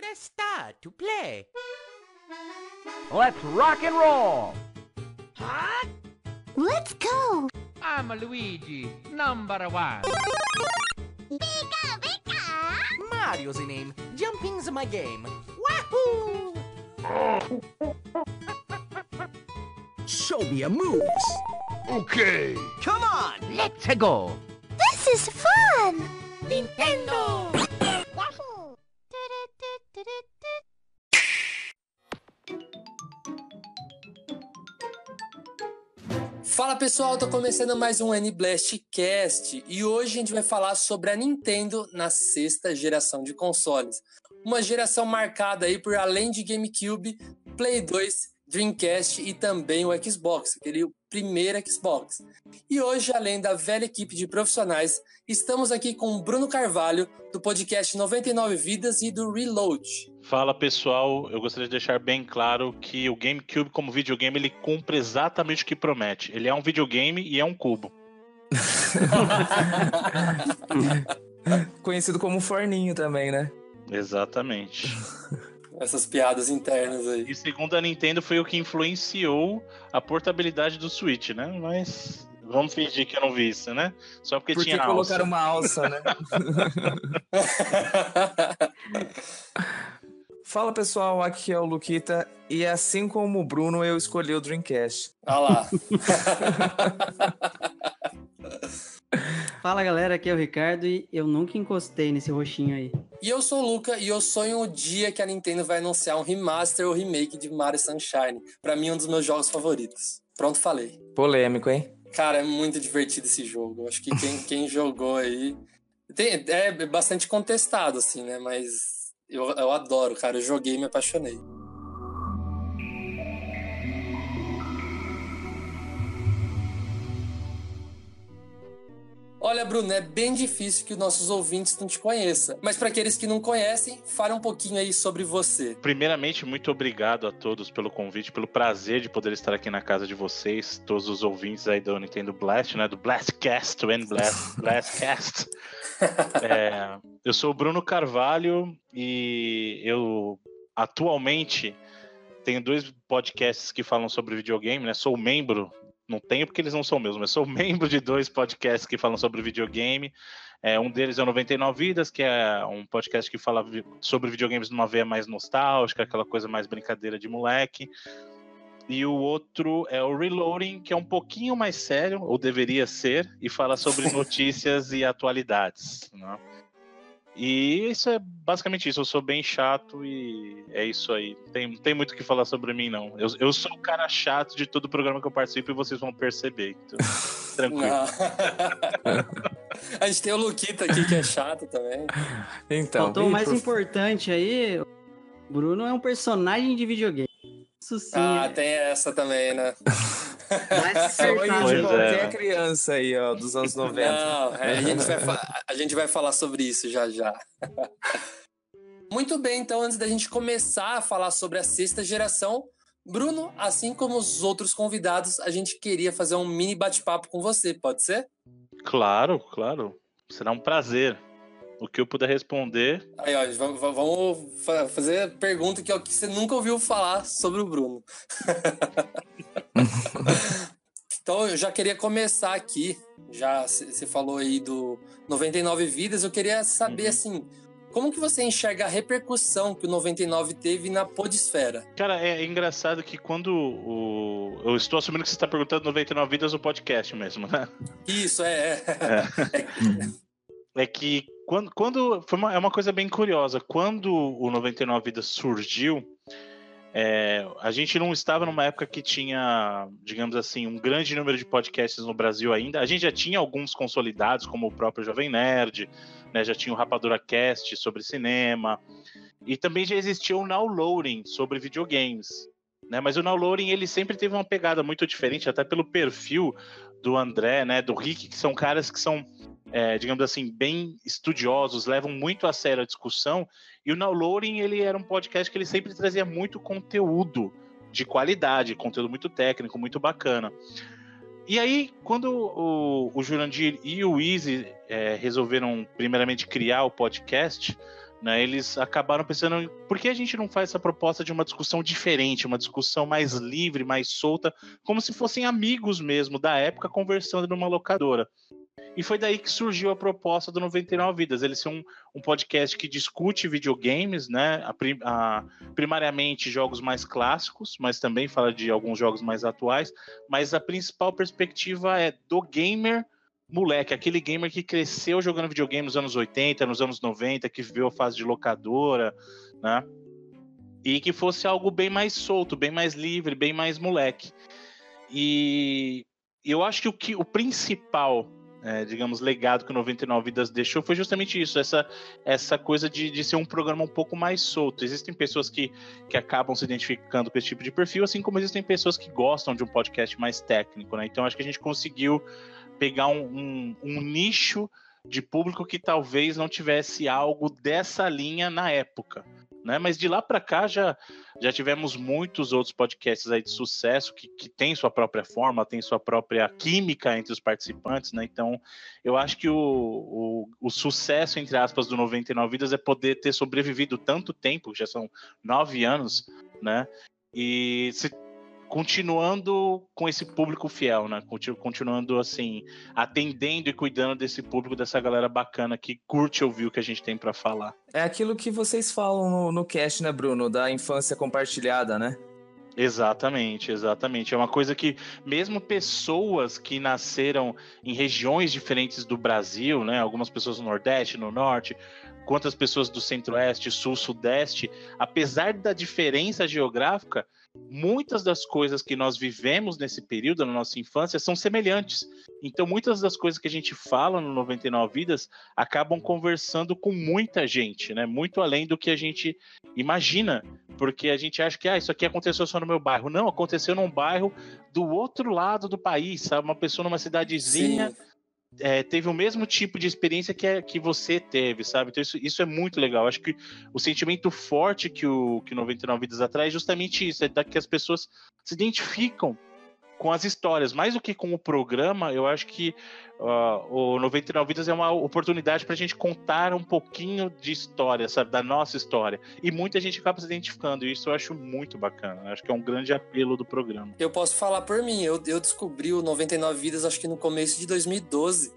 Press star to play. Let's rock and roll! Huh? Let's go! I'm Luigi, number one. Pika pika! Mario's the name. Jumping's my game. Wahoo! Show me your moves. Okay. Come on! Let's go! This is fun! Nintendo! Pessoal, tô começando mais um N-Blast Cast e hoje a gente vai falar sobre a Nintendo na sexta geração de consoles. Uma geração marcada aí por além de GameCube, Play 2, Dreamcast e também o Xbox, aquele primeiro Xbox. E hoje, além da velha equipe de profissionais, estamos aqui com o Bruno Carvalho, do podcast 99 Vidas e do Reload. Fala pessoal, eu gostaria de deixar bem claro que o GameCube como videogame ele cumpre exatamente o que promete. Ele é um videogame e é um cubo. Conhecido como forninho também, né? Exatamente. Essas piadas internas aí. E segundo a Nintendo foi o que influenciou a portabilidade do Switch, né? Mas vamos fingir que eu não vi isso, né? Só porque, Porque tinha colocaram alça. uma alça, né? Fala pessoal, aqui é o Luquita e assim como o Bruno, eu escolhi o Dreamcast. Olha lá. Fala galera, aqui é o Ricardo e eu nunca encostei nesse roxinho aí. E eu sou o Luca e eu sonho o dia que a Nintendo vai anunciar um remaster ou remake de Mario Sunshine. Pra mim, um dos meus jogos favoritos. Pronto, falei. Polêmico, hein? Cara, é muito divertido esse jogo. Acho que quem, quem jogou aí. Tem- é bastante contestado, assim, né? Mas eu, eu adoro, cara. Eu joguei e me apaixonei. Olha, Bruno, é bem difícil que os nossos ouvintes não te conheçam. Mas para aqueles que não conhecem, fale um pouquinho aí sobre você. Primeiramente, muito obrigado a todos pelo convite, pelo prazer de poder estar aqui na casa de vocês, todos os ouvintes aí do Nintendo Blast, né? Do Blastcast, do N-Blast, Blastcast. É, eu sou o Bruno Carvalho e eu atualmente tenho dois podcasts que falam sobre videogame, né? Sou membro, não tenho porque eles não são meus, mas sou membro de dois podcasts que falam sobre videogame. É, um deles é o 99 Vidas, que é um podcast que fala sobre videogames numa veia mais nostálgica, aquela coisa mais brincadeira de moleque. E o outro é o Reloading, que é um pouquinho mais sério, ou deveria ser, e fala sobre notícias e atualidades. né? E isso é basicamente isso. Eu sou bem chato e é isso aí. Não tem, não tem muito o que falar sobre mim, não. Eu, eu sou o cara chato de todo o programa que eu participo e vocês vão perceber. Então, tranquilo. A gente tem o Luquita aqui que é chato também. Então, Faltou o mais por- importante aí, o Bruno é um personagem de videogame. Isso sim. Ah, é- tem essa também, né? vai sonho acertar, de Pois é. criança aí, ó, dos anos 90. Não, é, a, gente a gente vai falar sobre isso já já. Muito bem, então antes da gente começar a falar sobre a sexta geração, Bruno, assim como os outros convidados, a gente queria fazer um mini bate-papo com você, pode ser? Claro, claro. Será um prazer. O que eu puder responder. Aí, ó, vamos, vamos fa- fazer pergunta que é o que você nunca ouviu falar sobre o Bruno. então, eu já queria começar aqui. Já você falou aí do 99 vidas. Eu queria saber, Uhum. assim, como que você enxerga a repercussão que o 99 teve na podesfera? Cara, é engraçado que quando o. Eu estou assumindo que você está perguntando 99 Vidas no podcast mesmo, né? Isso, é. é. É que quando. quando foi uma, é uma coisa bem curiosa. Quando o 99 Vidas surgiu, é, a gente não estava numa época que tinha, digamos assim, um grande número de podcasts no Brasil ainda. A gente já tinha alguns consolidados, como o próprio Jovem Nerd, né, já tinha o Rapadura Cast sobre cinema, e também já existia o Now Loading sobre videogames. Né, mas o Now Loading ele sempre teve uma pegada muito diferente, até pelo perfil do André, né, do Rick, que são caras que são, é, digamos assim, bem estudiosos, levam muito a sério a discussão. E o Now Loading ele era um podcast que ele sempre trazia muito conteúdo de qualidade, conteúdo muito técnico, muito bacana. E aí, quando o, o Jurandir e o Easy é, resolveram primeiramente criar o podcast, Né, eles acabaram pensando, por que a gente não faz essa proposta de uma discussão diferente, uma discussão mais livre, mais solta, como se fossem amigos mesmo da época conversando numa locadora? E foi daí que surgiu a proposta do 99 Vidas. Ele ser um, um podcast que discute videogames, né? A, a, primariamente jogos mais clássicos, mas também fala de alguns jogos mais atuais. Mas a principal perspectiva é do gamer moleque, aquele gamer que cresceu jogando videogame nos anos 80, nos anos 90, que viveu a fase de locadora, né? E que fosse algo bem mais solto, bem mais livre, bem mais moleque. E eu acho que o, que, o principal, é, digamos, legado que o 99 Vidas deixou foi justamente isso, essa, essa coisa de, de ser um programa um pouco mais solto. Existem pessoas que, que acabam se identificando com esse tipo de perfil, assim como existem pessoas que gostam de um podcast mais técnico, né? Então acho que a gente conseguiu pegar um, um, um nicho de público que talvez não tivesse algo dessa linha na época. Né? Mas de lá para cá já, já tivemos muitos outros podcasts aí de sucesso que, que tem sua própria forma, tem sua própria química entre os participantes, né? Então eu acho que o, o, o sucesso, entre aspas, do 99 Vidas é poder ter sobrevivido tanto tempo, já são nove anos, né? E se continuando com esse público fiel, né? Continuando assim, atendendo e cuidando desse público, dessa galera bacana que curte ouvir o que a gente tem para falar. É aquilo que vocês falam no, no cast, né, Bruno? Da infância compartilhada, né? Exatamente, exatamente. É uma coisa que mesmo pessoas que nasceram em regiões diferentes do Brasil, né? Algumas pessoas no Nordeste, no Norte, quantas pessoas do Centro-Oeste, Sul, Sudeste, apesar da diferença geográfica, muitas das coisas que nós vivemos nesse período na nossa infância são semelhantes. Então, muitas das coisas que a gente fala no 99 Vidas acabam conversando com muita gente, né? Muito além do que a gente imagina, porque a gente acha que ah, isso aqui aconteceu só no meu bairro. Não, aconteceu num bairro do outro lado do país, sabe? Uma pessoa numa cidadezinha. Sim é, teve o mesmo tipo de experiência que, é, que você teve, sabe? Então isso, isso é muito legal. Acho que o sentimento forte que o que 99 Vidas atrai é justamente isso, é que as pessoas se identificam com as histórias, mais do que com o programa, eu acho que uh, o 99 Vidas é uma oportunidade para a gente contar um pouquinho de história, sabe, da nossa história. E muita gente acaba se identificando, e isso eu acho muito bacana. Acho que é um grande apelo do programa. Eu posso falar por mim, eu, eu descobri o 99 Vidas acho que no começo de 2012.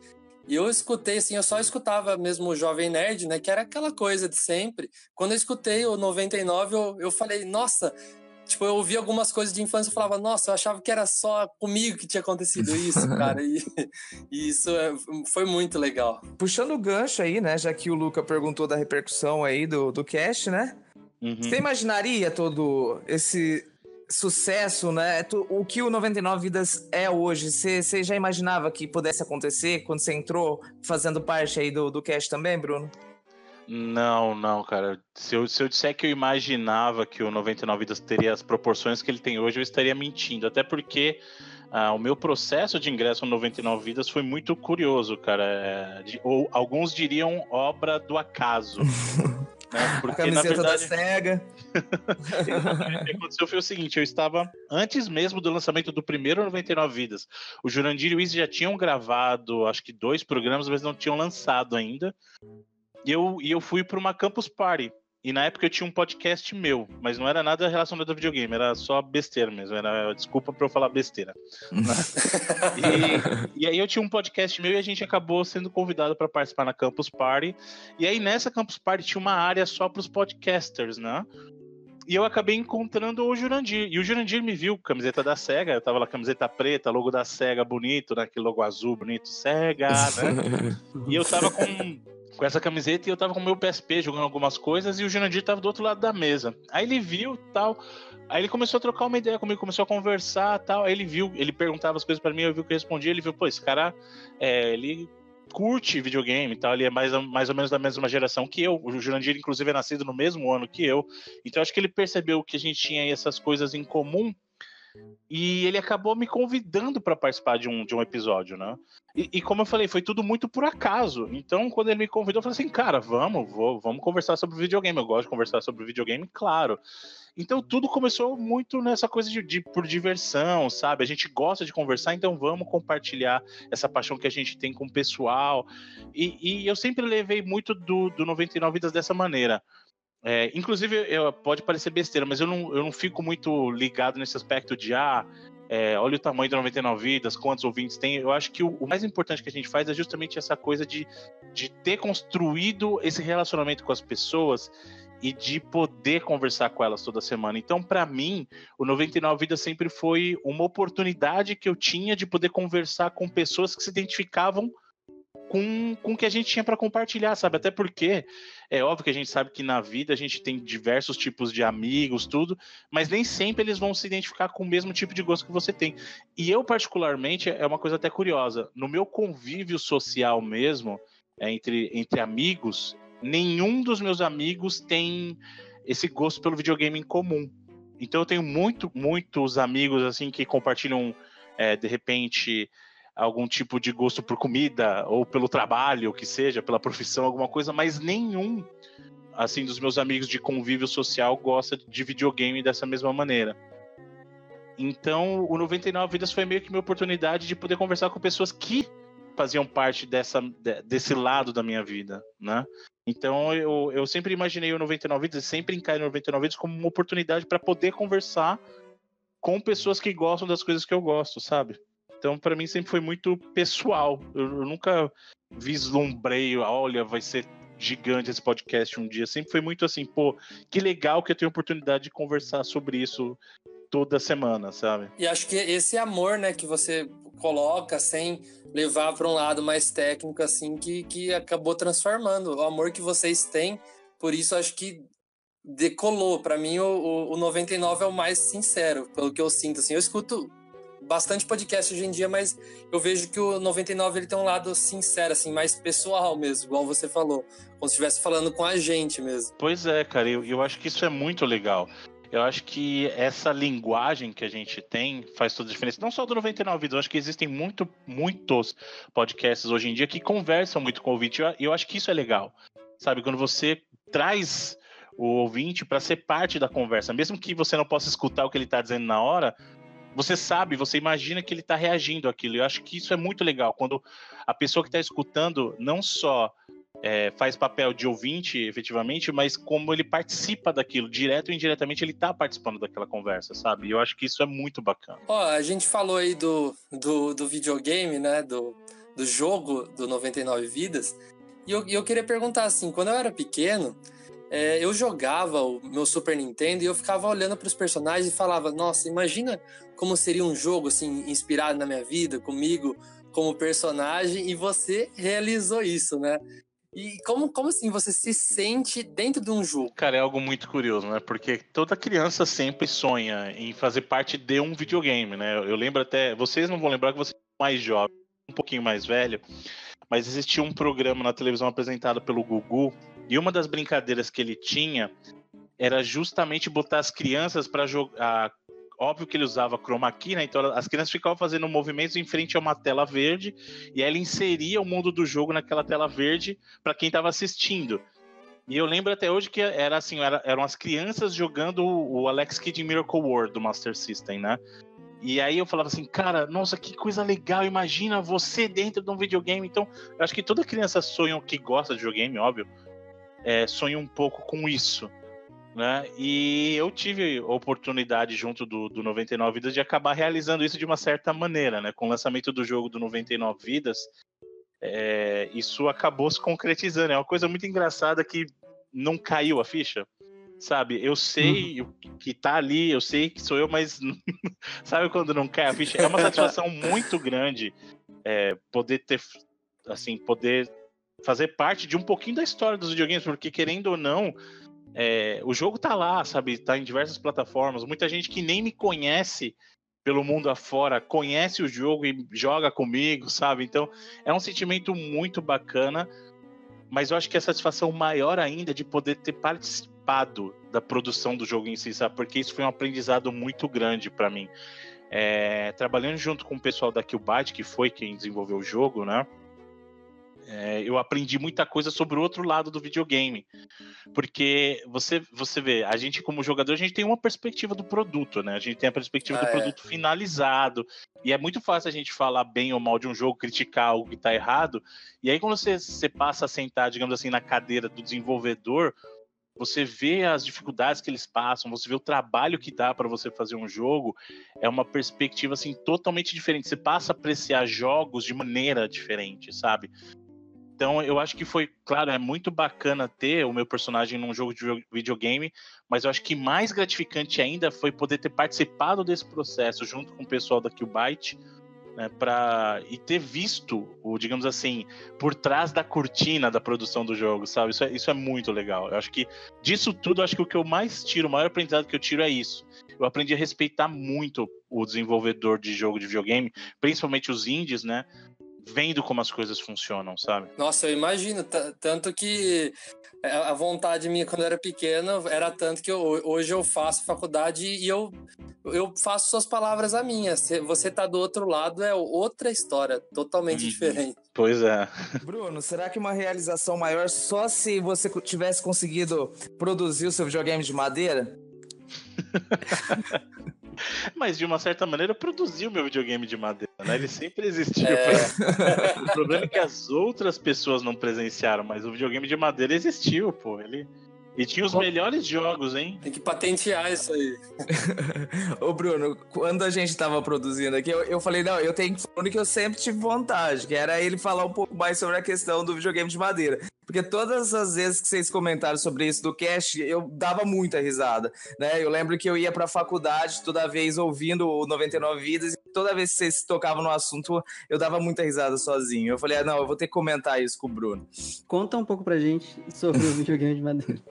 E eu escutei, assim, eu só escutava mesmo o Jovem Nerd, né? Que era aquela coisa de sempre. Quando eu escutei o 99, eu, eu falei, nossa, Tipo, eu ouvi algumas coisas de infância e falava, nossa, eu achava que era só comigo que tinha acontecido isso, cara. E, e isso é, foi muito legal. Puxando o gancho aí, né? Já que o Luca perguntou da repercussão aí do, do cast, né? Uhum. Você imaginaria todo esse sucesso, né? O que o 99 Vidas é hoje, você, você já imaginava que pudesse acontecer quando você entrou fazendo parte aí do, do cast também, Bruno? Não, não, cara. Se eu, se eu disser que eu imaginava que o 99 Vidas teria as proporções que ele tem hoje, eu estaria mentindo. Até porque ah, o meu processo de ingresso no 99 Vidas foi muito curioso, cara. É, de, ou alguns diriam obra do acaso. né? Porque, A camiseta verdade, da SEGA. o que aconteceu foi o seguinte: eu estava antes mesmo do lançamento do primeiro 99 Vidas. O Jurandir e o Izzy já tinham gravado, acho que dois programas, mas não tinham lançado ainda. E eu, e eu fui para uma campus party. E na época eu tinha um podcast meu, mas não era nada relacionado ao videogame, era só besteira mesmo, era desculpa para eu falar besteira. E, e, aí eu tinha um podcast meu e a gente acabou sendo convidado para participar na Campus Party. E aí nessa Campus Party tinha uma área só para os podcasters, né? E eu acabei encontrando o Jurandir. E o Jurandir me viu, camiseta da SEGA. Eu tava lá, camiseta preta, logo da SEGA bonito, né? Aquele logo azul bonito, SEGA, né? e eu tava com com essa camiseta e eu tava com o meu PSP jogando algumas coisas e o Jurandir tava do outro lado da mesa. Aí ele viu tal. Aí ele começou a trocar uma ideia comigo, começou a conversar tal. Aí ele viu, ele perguntava as coisas para mim, eu vi que eu respondia, ele viu, pô, esse cara, é, ele curte videogame e tal, ele é mais, mais ou menos da mesma geração que eu. O Jurandir, inclusive, é nascido no mesmo ano que eu. Então acho que ele percebeu que a gente tinha essas coisas em comum E ele acabou me convidando para participar de um, de um episódio, né? E, e, como eu falei, foi tudo muito por acaso. Então, quando ele me convidou, eu falei assim, cara, vamos, vou, vamos conversar sobre videogame. Eu gosto de conversar sobre videogame, claro. Então tudo começou muito nessa coisa de, de, por diversão, sabe? A gente gosta de conversar, então vamos compartilhar essa paixão que a gente tem com o pessoal. E, e eu sempre levei muito do, do 99 Vidas dessa maneira. É, inclusive, eu, pode parecer besteira, mas eu não, eu não fico muito ligado nesse aspecto de ah, é, olha o tamanho do 99 Vidas, quantos ouvintes tem. Eu acho que o, o, mais importante que a gente faz é justamente essa coisa de, de ter construído esse relacionamento com as pessoas e de poder conversar com elas toda semana. Então, para mim, o 99 Vidas sempre foi uma oportunidade que eu tinha de poder conversar com pessoas que se identificavam com, com o que a gente tinha para compartilhar, sabe? Até porque é óbvio que a gente sabe que na vida a gente tem diversos tipos de amigos, tudo, mas nem sempre eles vão se identificar com o mesmo tipo de gosto que você tem. E eu, particularmente, é uma coisa até curiosa. No meu convívio social mesmo, é, entre, entre amigos, nenhum dos meus amigos tem esse gosto pelo videogame em comum. Então eu tenho muito, muitos amigos assim que compartilham, é, de repente, algum tipo de gosto por comida ou pelo trabalho, que seja, pela profissão, alguma coisa, mas nenhum assim dos meus amigos de convívio social gosta de videogame dessa mesma maneira. Então, o 99 Vidas foi meio que minha oportunidade de poder conversar com pessoas que faziam parte dessa, desse lado da minha vida, né? Então, eu, eu sempre imaginei o 99 Vidas, sempre encarei o 99 Vidas como uma oportunidade para poder conversar com pessoas que gostam das coisas que eu gosto, sabe? Então, para mim, sempre foi muito pessoal. Eu, eu nunca vislumbrei, olha, vai ser gigante esse podcast um dia. Sempre foi muito assim, pô, que legal que eu tenho oportunidade de conversar sobre isso toda semana, sabe? E acho que esse amor, né, que você coloca sem levar para um lado mais técnico, assim, que, que acabou transformando o amor que vocês têm. Por isso, acho que decolou. Para mim, o, o 99 é o mais sincero, pelo que eu sinto. Assim, eu escuto bastante podcast hoje em dia, mas eu vejo que o 99 ele tem um lado sincero, assim, mais pessoal mesmo, igual você falou, como se estivesse falando com a gente mesmo. Pois é, cara, eu, eu acho que isso é muito legal. Eu acho que essa linguagem que a gente tem faz toda a diferença. Não só do 99 Vidas, eu acho que existem muito, muitos podcasts hoje em dia que conversam muito com o ouvinte. E eu acho que isso é legal. Sabe, quando você traz o ouvinte para ser parte da conversa, mesmo que você não possa escutar o que ele está dizendo na hora, você sabe, você imagina que ele está reagindo àquilo. Eu acho que isso é muito legal, quando a pessoa que está escutando não só é, faz papel de ouvinte, efetivamente, mas como ele participa daquilo, direto ou indiretamente, ele está participando daquela conversa, sabe? E eu acho que isso é muito bacana. Ó, a gente falou aí do, do, do videogame, né? Do, do jogo do 99 Vidas. E eu, eu queria perguntar assim, quando eu era pequeno, é, eu jogava o meu Super Nintendo e eu ficava olhando para os personagens e falava: Nossa, imagina como seria um jogo assim inspirado na minha vida, comigo como personagem. E você realizou isso, né? E como, como assim você se sente dentro de um jogo? Cara, é algo muito curioso, né? Porque toda criança sempre sonha em fazer parte de um videogame, né? Eu lembro até, vocês não vão lembrar que você é mais jovem, um pouquinho mais velho, mas existia um programa na televisão apresentado pelo Gugu e uma das brincadeiras que ele tinha era justamente botar as crianças para jogar. Óbvio que ele usava chroma key, né? Então as crianças ficavam fazendo movimentos em frente a uma tela verde e aí ele inseria o mundo do jogo naquela tela verde para quem estava assistindo. E eu lembro até hoje que era assim, era, eram as crianças jogando o Alex Kidd em Miracle World do Master System, né? E aí eu falava assim, cara, nossa, que coisa legal, imagina você dentro de um videogame. Então, eu acho que toda criança sonha que gosta de videogame, óbvio, é, sonha um pouco com isso. Né? E eu tive oportunidade, junto do, do 99 Vidas, de acabar realizando isso de uma certa maneira. Né? Com o lançamento do jogo do 99 Vidas, é, isso acabou se concretizando. É uma coisa muito engraçada que não caiu a ficha. Sabe, eu sei uhum. que tá ali, eu sei que sou eu, mas sabe quando não cai a ficha? É uma satisfação muito grande é, poder ter, assim, poder fazer parte de um pouquinho da história dos videogames, porque querendo ou não, é, o jogo tá lá, sabe? Tá em diversas plataformas. Muita gente que nem me conhece pelo mundo afora conhece o jogo e joga comigo, sabe? Então é um sentimento muito bacana, mas eu acho que a satisfação maior ainda é de poder ter participado da produção do jogo em si, sabe? Porque isso foi um aprendizado muito grande para mim. É, trabalhando junto com o pessoal da Killbyte, que foi quem desenvolveu o jogo, né? É, eu aprendi muita coisa sobre o outro lado do videogame. Porque você, você vê, a gente, como jogador, a gente tem uma perspectiva do produto, né? A gente tem a perspectiva ah, do é. produto finalizado. E é muito fácil a gente falar bem ou mal de um jogo, criticar algo que está errado. E aí, quando você, você passa a sentar, digamos assim, na cadeira do desenvolvedor, você vê as dificuldades que eles passam, você vê o trabalho que dá para você fazer um jogo, é uma perspectiva assim totalmente diferente. Você passa a apreciar jogos de maneira diferente, sabe? Então eu acho que foi, claro, é muito bacana ter o meu personagem num jogo de videogame, mas eu acho que mais gratificante ainda foi poder ter participado desse processo junto com o pessoal da Qbyte, né, para e ter visto o, digamos assim, por trás da cortina da produção do jogo, sabe? Isso é, isso é muito legal. Eu acho que disso tudo, acho que o que eu mais tiro, o maior aprendizado que eu tiro é isso. Eu aprendi a respeitar muito o desenvolvedor de jogo de videogame, principalmente os indies, né? Vendo como as coisas funcionam, sabe? Nossa, eu imagino. Tanto que é, a vontade minha quando eu era pequena era tanto que eu, hoje eu faço faculdade e eu, eu faço suas palavras a minha. Você tá do outro lado é outra história, totalmente uhum. diferente. Pois é. Bruno, será que uma realização maior só se você tivesse conseguido produzir o seu videogame de madeira? Mas de uma certa maneira produziu meu videogame de madeira, né? Ele sempre existiu. É. o problema é que as outras pessoas não presenciaram, mas o videogame de madeira existiu, pô. Ele, e tinha os melhores jogos, hein? Tem que patentear isso aí. Ô, Bruno, quando a gente tava produzindo aqui, eu, eu falei, não, eu tenho que que eu sempre tive vontade, que era ele falar um pouco mais sobre a questão do videogame de madeira. Porque todas as vezes que vocês comentaram sobre isso do cast, eu dava muita risada, né? Eu lembro que eu ia pra faculdade toda vez ouvindo o 99 Vidas, e toda vez que vocês tocavam no assunto, eu dava muita risada sozinho. Eu falei, ah, não, eu vou ter que comentar isso com o Bruno. Conta um pouco pra gente sobre o videogame de madeira.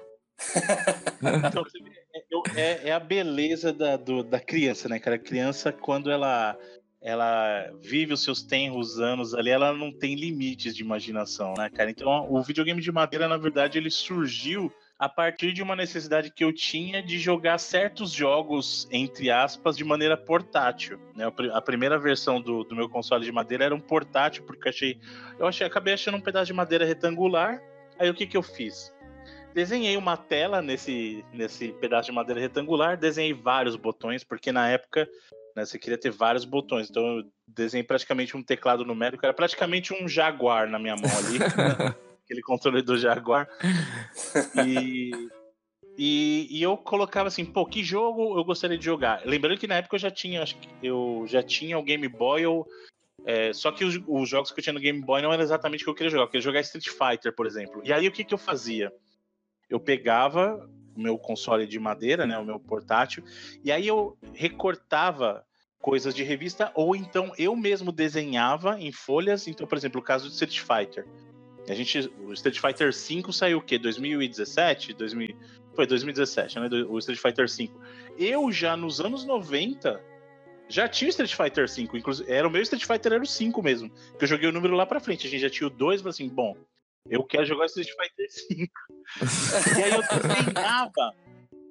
então, é, é, é, a beleza da, do, da criança, né, cara? A criança, quando ela, ela vive os seus tenros anos ali, ela não tem limites de imaginação, né, cara? Então, o videogame de madeira, na verdade, ele surgiu a partir de uma necessidade que eu tinha de jogar certos jogos, entre aspas, de maneira portátil. Né? A primeira versão do, do meu console de madeira era um portátil, porque eu achei. Eu achei, acabei achando um pedaço de madeira retangular. Aí o que, que eu fiz? Desenhei uma tela nesse, nesse pedaço de madeira retangular, desenhei vários botões, porque na época né, você queria ter vários botões. Então eu desenhei praticamente um teclado numérico, era praticamente um Jaguar na minha mão ali. aquele controle do Jaguar. E, e, e, eu colocava assim, pô, que jogo eu gostaria de jogar? Lembrando que na época eu já tinha, acho que eu já tinha o Game Boy, é, só que os, os, jogos que eu tinha no Game Boy não eram exatamente o que eu queria jogar. Eu queria jogar Street Fighter, por exemplo. E aí o que, que eu fazia? Eu pegava o meu console de madeira, né, o meu portátil, e aí eu recortava coisas de revista ou então eu mesmo desenhava em folhas. Então, por exemplo, o caso do Street Fighter. A gente, o Street Fighter 5 saiu o quê? 2017? 2000, foi 2017, né? O Street Fighter 5. Eu já nos anos 90 já tinha o Street Fighter 5, inclusive era o meu Street Fighter era o 5 mesmo, que eu joguei o número lá para frente. A gente já tinha o 2, falei assim, bom, eu quero jogar Street Fighter 5. e aí eu treinava.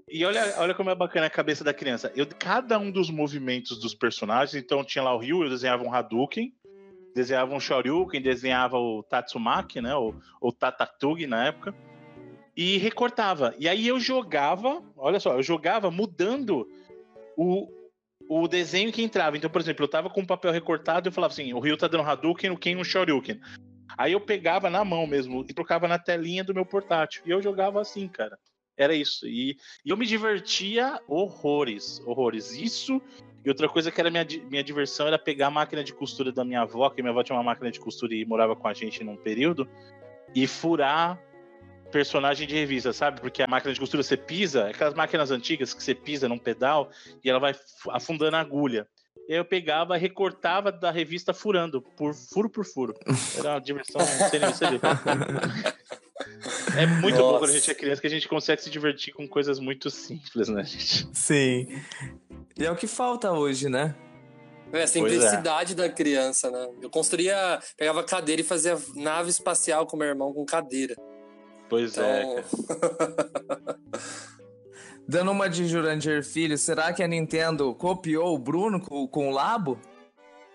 E olha, olha como é bacana a cabeça da criança. Eu, cada um dos movimentos dos personagens, então tinha lá o Ryu, eu desenhava um Hadouken, desenhava um Shoryuken, desenhava o Tatsumaki, né? O, o Tatatugi na época. E recortava. E aí eu jogava, olha só, eu jogava mudando o, o desenho que entrava. Então, por exemplo, eu tava com um papel recortado e eu falava assim: o Ryu tá dando Hadouken, o Ken um Shoryuken. Aí eu pegava na mão mesmo e trocava na telinha do meu portátil. E eu jogava assim, cara. Era isso. E, e eu me divertia horrores, horrores. Isso e outra coisa que era minha, minha diversão era pegar a máquina de costura da minha avó, que minha avó tinha uma máquina de costura e morava com a gente num período, e furar personagem de revista, sabe? Porque a máquina de costura você pisa, aquelas máquinas antigas que você pisa num pedal e ela vai afundando a agulha. E aí eu pegava, recortava da revista furando, por furo por furo. Era uma diversão sem É muito Nossa. bom quando a gente é criança que a gente consegue se divertir com coisas muito simples, né, gente? Sim. E é o que falta hoje, né? É, a simplicidade é. da criança, né? Eu construía, pegava cadeira e fazia nave espacial com meu irmão com cadeira. Pois é, então... é. Dando uma de Jurandir Filho, será que a Nintendo copiou o Bruno com, com o Labo?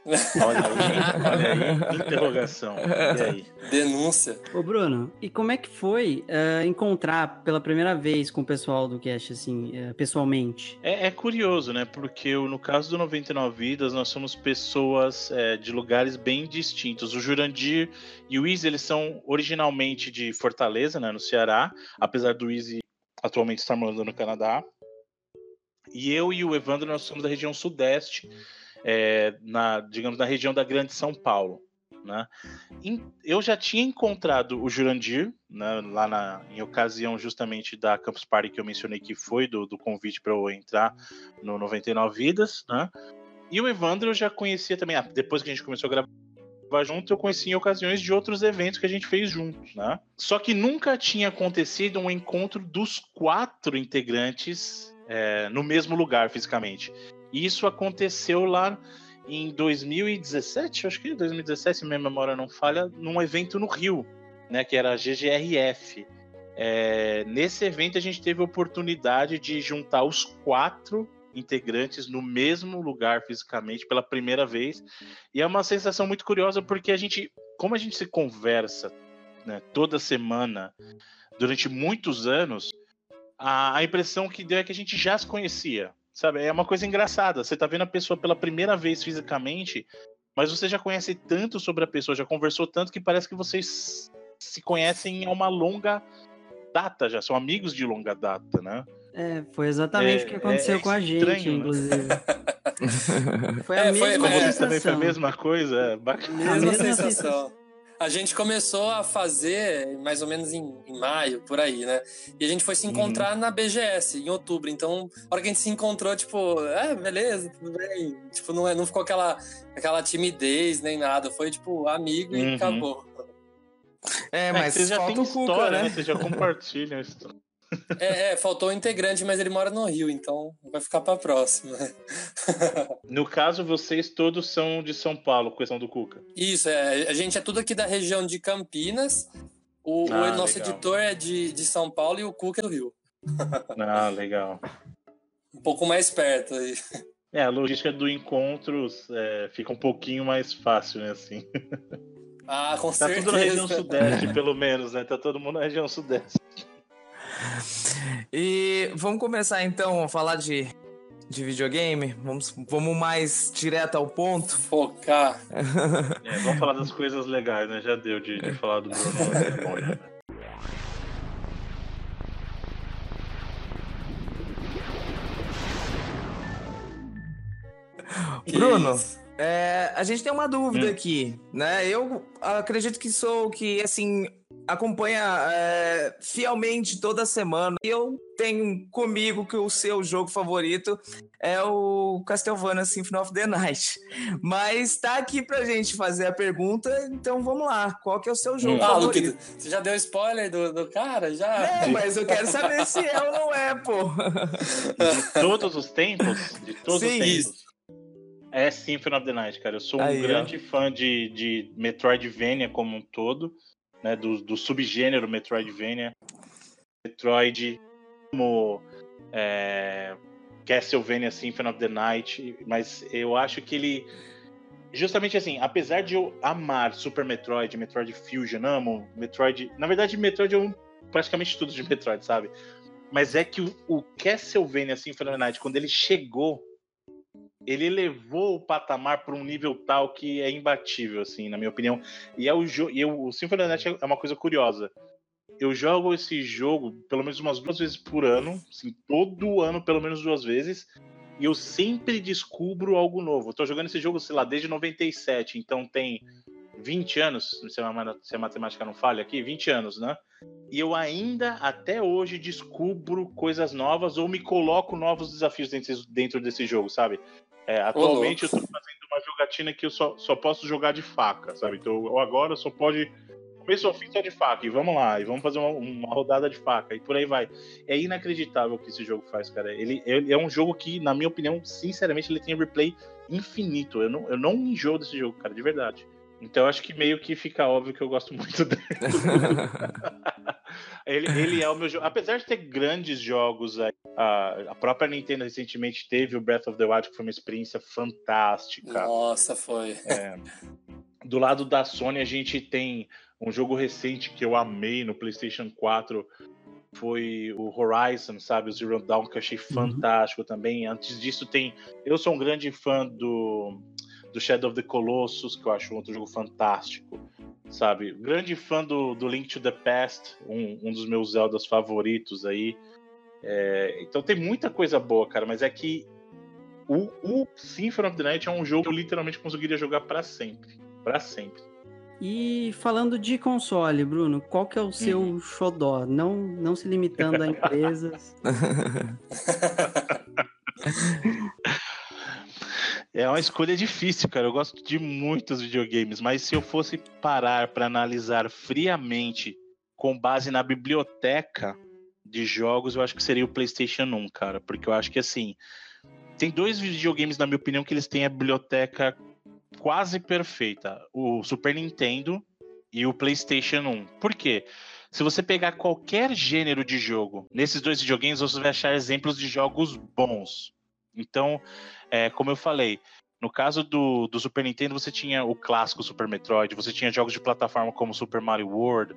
Olha aí, olha aí, interrogação. E aí? Denúncia. Ô, Bruno, e como é que foi uh, encontrar pela primeira vez com o pessoal do Cast, assim, uh, pessoalmente? É, é, curioso, né? Porque no caso do 99 Vidas, nós somos pessoas é, de lugares bem distintos. O Jurandir e o Easy, eles são originalmente de Fortaleza, né? No Ceará, apesar do Easy atualmente estar morando no Canadá. E eu e o Evandro, nós somos da região sudeste é, na, digamos, na região da Grande São Paulo. Né? Eu já tinha encontrado o Jurandir, né, lá na, em ocasião justamente da Campus Party que eu mencionei que foi do, do convite para eu entrar no 99 Vidas, né? E o Evandro eu já conhecia também, ah, depois que a gente começou a gravar junto, eu conheci em ocasiões de outros eventos que a gente fez juntos, né? Só que nunca tinha acontecido um encontro dos quatro integrantes é, no mesmo lugar fisicamente. Isso aconteceu lá em 2017, acho que 2017, se minha memória não falha, num evento no Rio, né, que era a GGRF. É, nesse evento a gente teve a oportunidade de juntar os quatro integrantes no mesmo lugar fisicamente pela primeira vez e é uma sensação muito curiosa porque a gente, como a gente se conversa né, toda semana durante muitos anos, a, a impressão que deu é que a gente já se conhecia. Sabe? É uma coisa engraçada. Você tá vendo a pessoa pela primeira vez fisicamente, mas você já conhece tanto sobre a pessoa, já conversou tanto que parece que vocês se conhecem há uma longa data já, são amigos de longa data, né? É, foi exatamente é, o que aconteceu é, com a gente, estranho, né? inclusive. Né? foi a é, mesma foi, sensação. Também foi a mesma coisa, é bacana. A mesma sensação. A gente começou a fazer mais ou menos em, em, maio, por aí, né? E a gente foi se encontrar uhum. na BGS em outubro. Então, a hora que a gente se encontrou, tipo, é, beleza, tudo bem. Tipo, não, é, não ficou aquela, aquela timidez nem nada. Foi, tipo, amigo uhum. e acabou. É, mas é, vocês já têm história, né? né? Vocês já compartilham a história. É, é, faltou um integrante, mas ele mora no Rio, então vai ficar pra próxima. No caso, vocês todos são de São Paulo, questão do Cuca. Isso, é, a gente é tudo aqui da região de Campinas. O, ah, o nosso legal. editor é de, de São Paulo e o Cuca é do Rio. Ah, legal. um pouco mais perto aí. É, a logística do encontro é, fica um pouquinho mais fácil, né, assim. Ah, com tá certeza. Tá tudo na região sudeste, pelo menos, né? Tá todo mundo na região sudeste. E vamos começar então a falar de, de videogame? Vamos, vamos mais direto ao ponto? Focar. é, vamos falar das coisas legais, né? Já deu de, de falar do Bruno. Bruno, é, a gente tem uma dúvida hum. aqui, né? Eu acredito que sou que assim acompanha é, fielmente toda semana. Eu tenho comigo que o seu jogo favorito é o Castlevania Symphony of the Night. Mas tá aqui pra gente fazer a pergunta, então vamos lá. Qual que é o seu jogo ah, favorito? Luke, você já deu spoiler do, do cara? Já? É, mas eu quero saber se é ou não é, pô. De todos os tempos? De todos Sim. os tempos? É Symphony of the Night, cara. Eu sou um Aí, grande ó. fã de, de Metroidvania como um todo né, do, do subgênero Metroidvania, Metroid, como é, Castlevania Symphony of the Night, mas eu acho que ele justamente assim, apesar de eu amar Super Metroid, Metroid Fusion, amo Metroid, na verdade Metroid eu praticamente tudo de Metroid, sabe? Mas é que o, o Castlevania Symphony of the Night, quando ele chegou ele levou o patamar para um nível tal que é imbatível, assim, na minha opinião. E é o jogo. E o Symphony of the Night é uma coisa curiosa. Eu jogo esse jogo pelo menos umas duas vezes por ano, assim, todo ano pelo menos duas vezes, e eu sempre descubro algo novo. Eu tô jogando esse jogo, sei lá, desde 97, então tem 20 anos, se a matemática não falha aqui, 20 anos, né? E eu ainda, até hoje, descubro coisas novas ou me coloco novos desafios dentro, dentro desse jogo, sabe? É, atualmente eu tô fazendo uma jogatina que eu só, só posso jogar de faca, sabe? Então agora só pode. Começo ao fim só de faca, e vamos lá, e vamos fazer uma, uma, rodada de faca, e por aí vai. É inacreditável o que esse jogo faz, cara. Ele, ele, é um jogo que, na minha opinião, sinceramente, ele tem replay infinito. Eu não, eu não enjoo desse jogo, cara, de verdade. Então acho que meio que fica óbvio que eu gosto muito dele. ele, ele é o meu jogo. Apesar de ter grandes jogos, a, a própria Nintendo recentemente teve o Breath of the Wild, que foi uma experiência fantástica. Nossa, foi. É, do lado da Sony, a gente tem um jogo recente que eu amei no PlayStation 4. Foi o Horizon, sabe? O Zero Dawn, que eu achei uhum. fantástico uhum. também. Antes disso, tem. Eu sou um grande fã do do Shadow of the Colossus, que eu acho outro jogo fantástico, sabe? Grande fã do, do Link to the Past, um, um dos meus Zeldas favoritos aí. É, então tem muita coisa boa, cara, mas é que o, o Symphony of the Night é um jogo que eu literalmente conseguiria jogar para sempre. para sempre. E falando de console, Bruno, qual que é o seu hum. xodó? Não, não se limitando a empresas. É uma escolha difícil, cara. Eu gosto de muitos videogames, mas se eu fosse parar para analisar friamente com base na biblioteca de jogos, eu acho que seria o PlayStation 1, cara, porque eu acho que assim, tem dois videogames na minha opinião que eles têm a biblioteca quase perfeita, o Super Nintendo e o PlayStation 1. Por quê? Se você pegar qualquer gênero de jogo nesses dois videogames, você vai achar exemplos de jogos bons. Então, é, como eu falei, no caso do, do Super Nintendo, você tinha o clássico Super Metroid, você tinha jogos de plataforma como Super Mario World,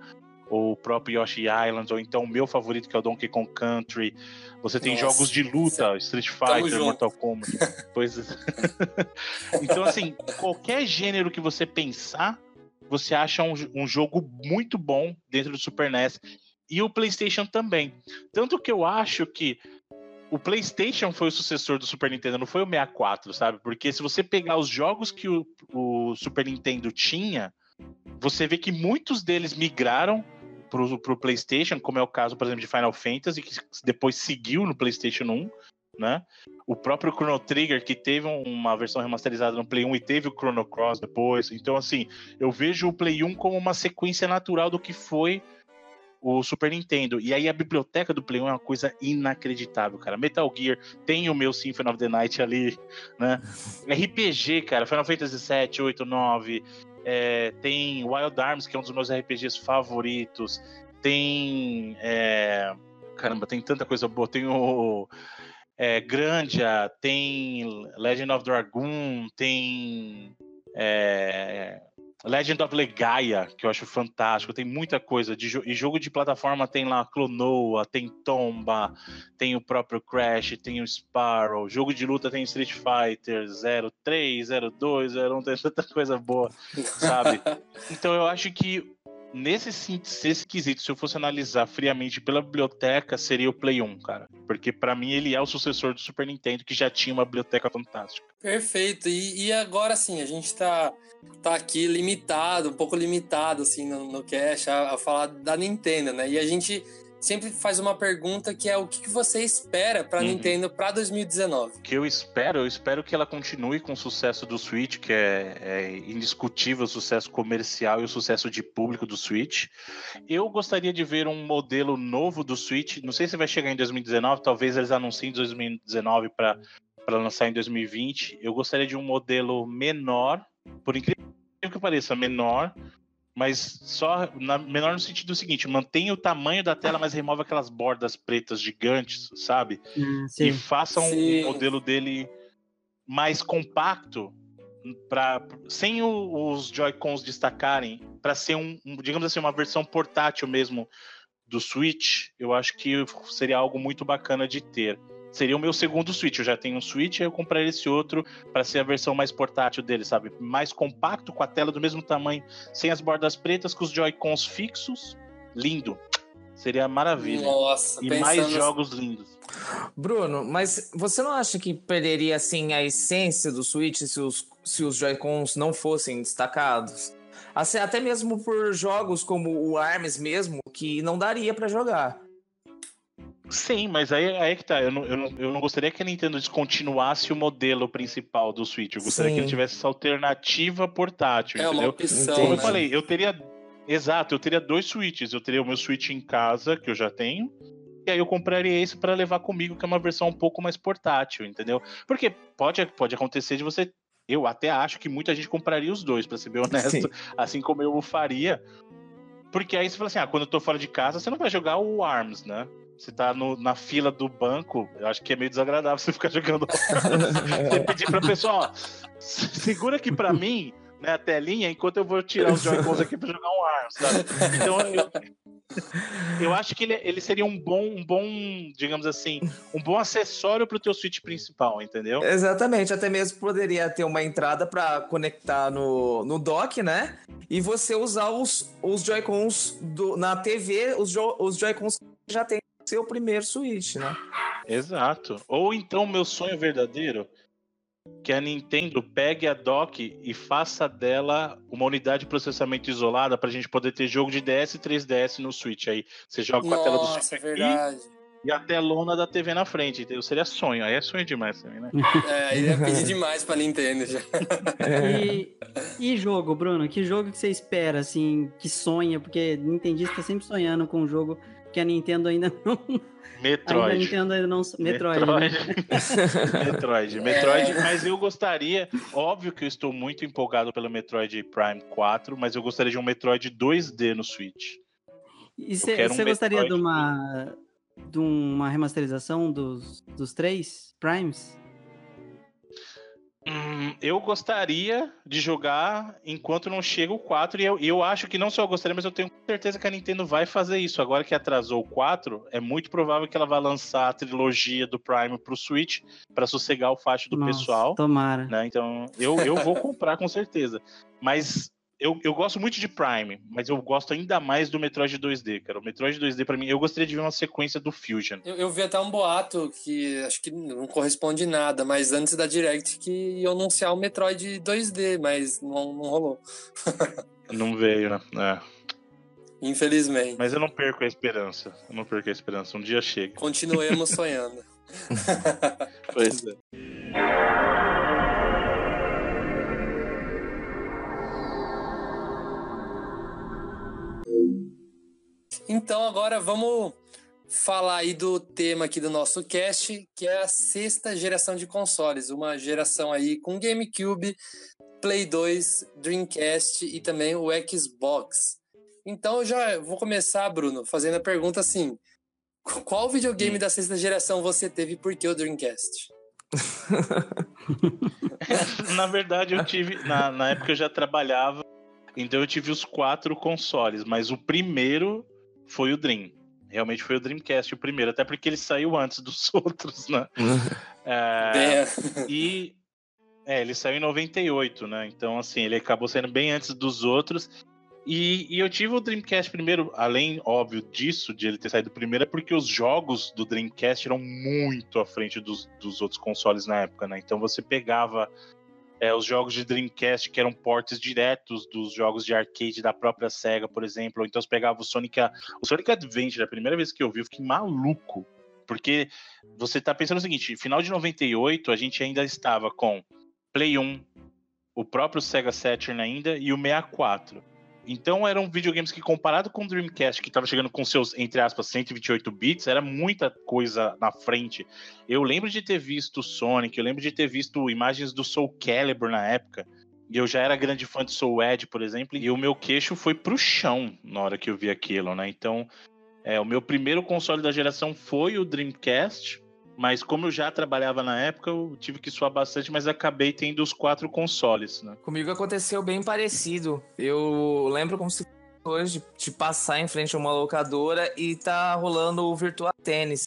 ou o próprio Yoshi Island, ou então o meu favorito que é o Donkey Kong Country. Você tem Nossa, jogos de luta, Street Fighter, Mortal Kombat. pois é. então, assim, qualquer gênero que você pensar, você acha um, um jogo muito bom dentro do Super NES. E o PlayStation também. Tanto que eu acho que o PlayStation foi o sucessor do Super Nintendo, não foi o 64, sabe? Porque se você pegar os jogos que o, o Super Nintendo tinha, você vê que muitos deles migraram pro, pro PlayStation, como é o caso, por exemplo, de Final Fantasy, que depois seguiu no PlayStation 1, né? O próprio Chrono Trigger, que teve uma versão remasterizada no Play 1 e teve o Chrono Cross depois. Então, assim, eu vejo o Play 1 como uma sequência natural do que foi o Super Nintendo. E aí a biblioteca do Play 1 é uma coisa inacreditável, cara. Metal Gear tem o meu Symphony of the Night ali, né? RPG, cara, Final Fantasy 7, 8, 9. É, tem Wild Arms, que é um dos meus RPGs favoritos. Tem. É, caramba, tem tanta coisa boa. Tem o. É, Grandia, tem Legend of Dragoon, tem. É, Legend of Legaia, que eu acho fantástico, tem muita coisa. De jo e jogo de plataforma tem lá Clonoa, tem Tomba, tem o próprio Crash, tem o Sparrow. Jogo de luta tem Street Fighter 03, 02, 01, tem tanta coisa boa, sabe? então eu acho que nesse, nesse quesito, se eu fosse analisar friamente pela biblioteca, seria o Play 1, cara. Porque para mim ele é o sucessor do Super Nintendo, que já tinha uma biblioteca fantástica. Perfeito. E, e agora sim, a gente tá, tá aqui limitado, um pouco limitado, assim, no, no cache, a, a falar da Nintendo, né? E a gente sempre faz uma pergunta que é o que você espera para a uhum. Nintendo para 2019? O que eu espero? Eu espero que ela continue com o sucesso do Switch, que é, é, indiscutível o sucesso comercial e o sucesso de público do Switch. Eu gostaria de ver um modelo novo do Switch. Não sei se vai chegar em 2019, talvez eles anunciem em 2019 para lançar em 2020. Eu gostaria de um modelo menor, por incrível que pareça, menor, mas só na, menor no sentido seguinte, mantém o tamanho da tela, mas remove aquelas bordas pretas gigantes, sabe? Hum, e faça um modelo dele mais compacto para sem o, os Joy-Cons destacarem, para ser um, um, digamos assim, uma versão portátil mesmo do Switch, eu acho que seria algo muito bacana de ter seria o meu segundo Switch. Eu já tenho um Switch, eu compraria esse outro para ser a versão mais portátil dele, sabe? Mais compacto, com a tela do mesmo tamanho, sem as bordas pretas, com os Joy-Cons fixos. Lindo. Seria maravilha. Nossa, e mais jogos lindos. Bruno, mas você não acha que perderia assim a essência do Switch se os, se os Joy-Cons não fossem destacados? Assim, até mesmo por jogos como o ARMS mesmo, que não daria para jogar. Sim, mas aí, aí é que tá. Eu não, eu, não, eu não gostaria que a Nintendo descontinuasse o modelo principal do Switch. Eu gostaria Sim. que ele tivesse essa alternativa portátil. É entendeu? uma opção. Como né? eu falei, eu teria. Exato, eu teria dois Switches. Eu teria o meu Switch em casa, que eu já tenho. E aí eu compraria esse para levar comigo, que é uma versão um pouco mais portátil, entendeu? Porque pode, pode acontecer de você eu até acho que muita gente compraria os dois, para ser bem honesto, Sim. assim como eu o faria. Porque aí você fala assim: ah, quando eu tô fora de casa, você não vai jogar o ARMS, né? Você tá no, na fila do banco, eu acho que é meio desagradável você ficar jogando. você pedir pra pessoa, ó, segura aqui pra mim, né, a telinha, enquanto eu vou tirar os Joy-Cons aqui pra jogar um ARMS, sabe? Então eu, eu acho que ele, ele seria um bom, um bom, digamos assim, um bom acessório para o teu Switch principal, entendeu? Exatamente, até mesmo poderia ter uma entrada para conectar no, no dock, né? E você usar os, os Joy-Cons na TV, os, jo, os Joy-Cons já tem seu primeiro Switch, né? Exato. Ou então, meu sonho verdadeiro que a Nintendo pegue a dock e faça dela uma unidade de processamento isolada para a gente poder ter jogo de DS e 3DS no Switch. Aí você joga com Nossa, a tela do Switch é verdade. e a telona da TV na frente. Entendeu? Seria sonho. Aí é sonho demais também, né? É, aí ia pedir demais pra Nintendo já. E, e jogo, Bruno? Que jogo que você espera, assim, que sonha? Porque Nintendista tá sempre sonhando com um jogo que a Nintendo ainda não Metroid. Ainda Nintendo ainda não. Metroid. Metroid. Né? Metroid. Metroid, mas eu gostaria. Óbvio que eu estou muito empolgado pelo Metroid Prime 4, mas eu gostaria de um Metroid 2D no Switch. E você um gostaria de uma. de uma remasterização dos, dos três Primes? Hum, eu gostaria de jogar enquanto não chega o 4, e eu, eu acho que não só eu gostaria, mas eu tenho certeza que a Nintendo vai fazer isso. Agora que atrasou o 4, é muito provável que ela vá lançar a trilogia do Prime pro Switch para sossegar o facho do Nossa, pessoal. Tomara. Né? Então, eu, eu vou comprar com certeza. Mas eu, eu gosto muito de Prime, mas eu gosto ainda mais do Metroid 2D, cara. O Metroid 2D, para mim, eu gostaria de ver uma sequência do Fusion. Eu, eu, vi até um boato que acho que não corresponde nada, mas antes da Direct que ia anunciar o Metroid 2D, mas não, não rolou. não veio, né? É. Infelizmente. Mas eu não perco a esperança. Eu não perco a esperança. Um dia chega. Continuemos sonhando. pois é. Então agora vamos falar aí do tema aqui do nosso cast, que é a sexta geração de consoles, uma geração aí com GameCube, Play 2, Dreamcast e também o Xbox. Então eu já vou começar, Bruno, fazendo a pergunta assim: qual videogame hum. da sexta geração você teve e por que o Dreamcast? na verdade, eu tive. Na, na época eu já trabalhava, então eu tive os quatro consoles, mas o primeiro foi o Dream. Realmente foi o Dreamcast o primeiro, até porque ele saiu antes dos outros, né? é, e é, ele saiu em 98, né? Então, assim, ele acabou saindo bem antes dos outros. E, e, eu tive o Dreamcast primeiro, além, óbvio, disso, de ele ter saído primeiro, é porque os jogos do Dreamcast eram muito à frente dos, dos outros consoles na época, né? Então você pegava é, os jogos de Dreamcast que eram portes diretos dos jogos de arcade da própria Sega, por exemplo. Ou então você pegava o Sonic, o Sonic Adventure, a primeira vez que eu vi, eu fiquei maluco. Porque você tá pensando o seguinte, final de 98 a gente ainda estava com Play 1, o próprio Sega Saturn ainda e o 64. Então eram videogames que, comparado com o Dreamcast, que estava chegando com seus, entre aspas, 128 bits, era muita coisa na frente. Eu lembro de ter visto Sonic, eu lembro de ter visto imagens do Soul Calibur na época. E eu já era grande fã de Soul Edge, por exemplo, e o meu queixo foi pro chão na hora que eu vi aquilo, né? Então, é, o meu primeiro console da geração foi o Dreamcast, mas como eu já trabalhava na época, eu tive que suar bastante, mas acabei tendo os quatro consoles, né? Comigo aconteceu bem parecido. Eu lembro como se hoje de passar em frente a uma locadora e tá rolando o Virtua Tênis.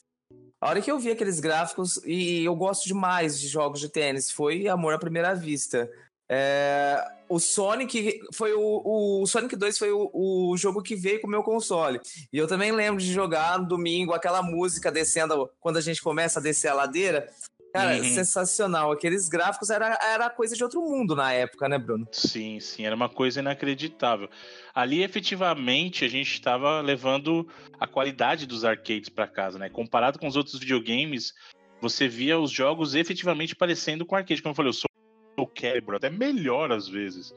A hora que eu vi aqueles gráficos, e eu gosto demais de jogos de tênis, foi amor à primeira vista. É, o Sonic foi o, o Sonic 2 foi o, o, jogo que veio com o meu console. E eu também lembro de jogar no domingo aquela música descendo quando a gente começa a descer a ladeira. Cara, uhum. sensacional. Aqueles gráficos era, era coisa de outro mundo na época, né, Bruno? Sim, sim, era uma coisa inacreditável. Ali, efetivamente, a gente estava levando a qualidade dos arcades para casa, né? Comparado com os outros videogames, você via os jogos efetivamente parecendo com arcade. Como eu falei, eu sou o Calibur, até melhor às vezes.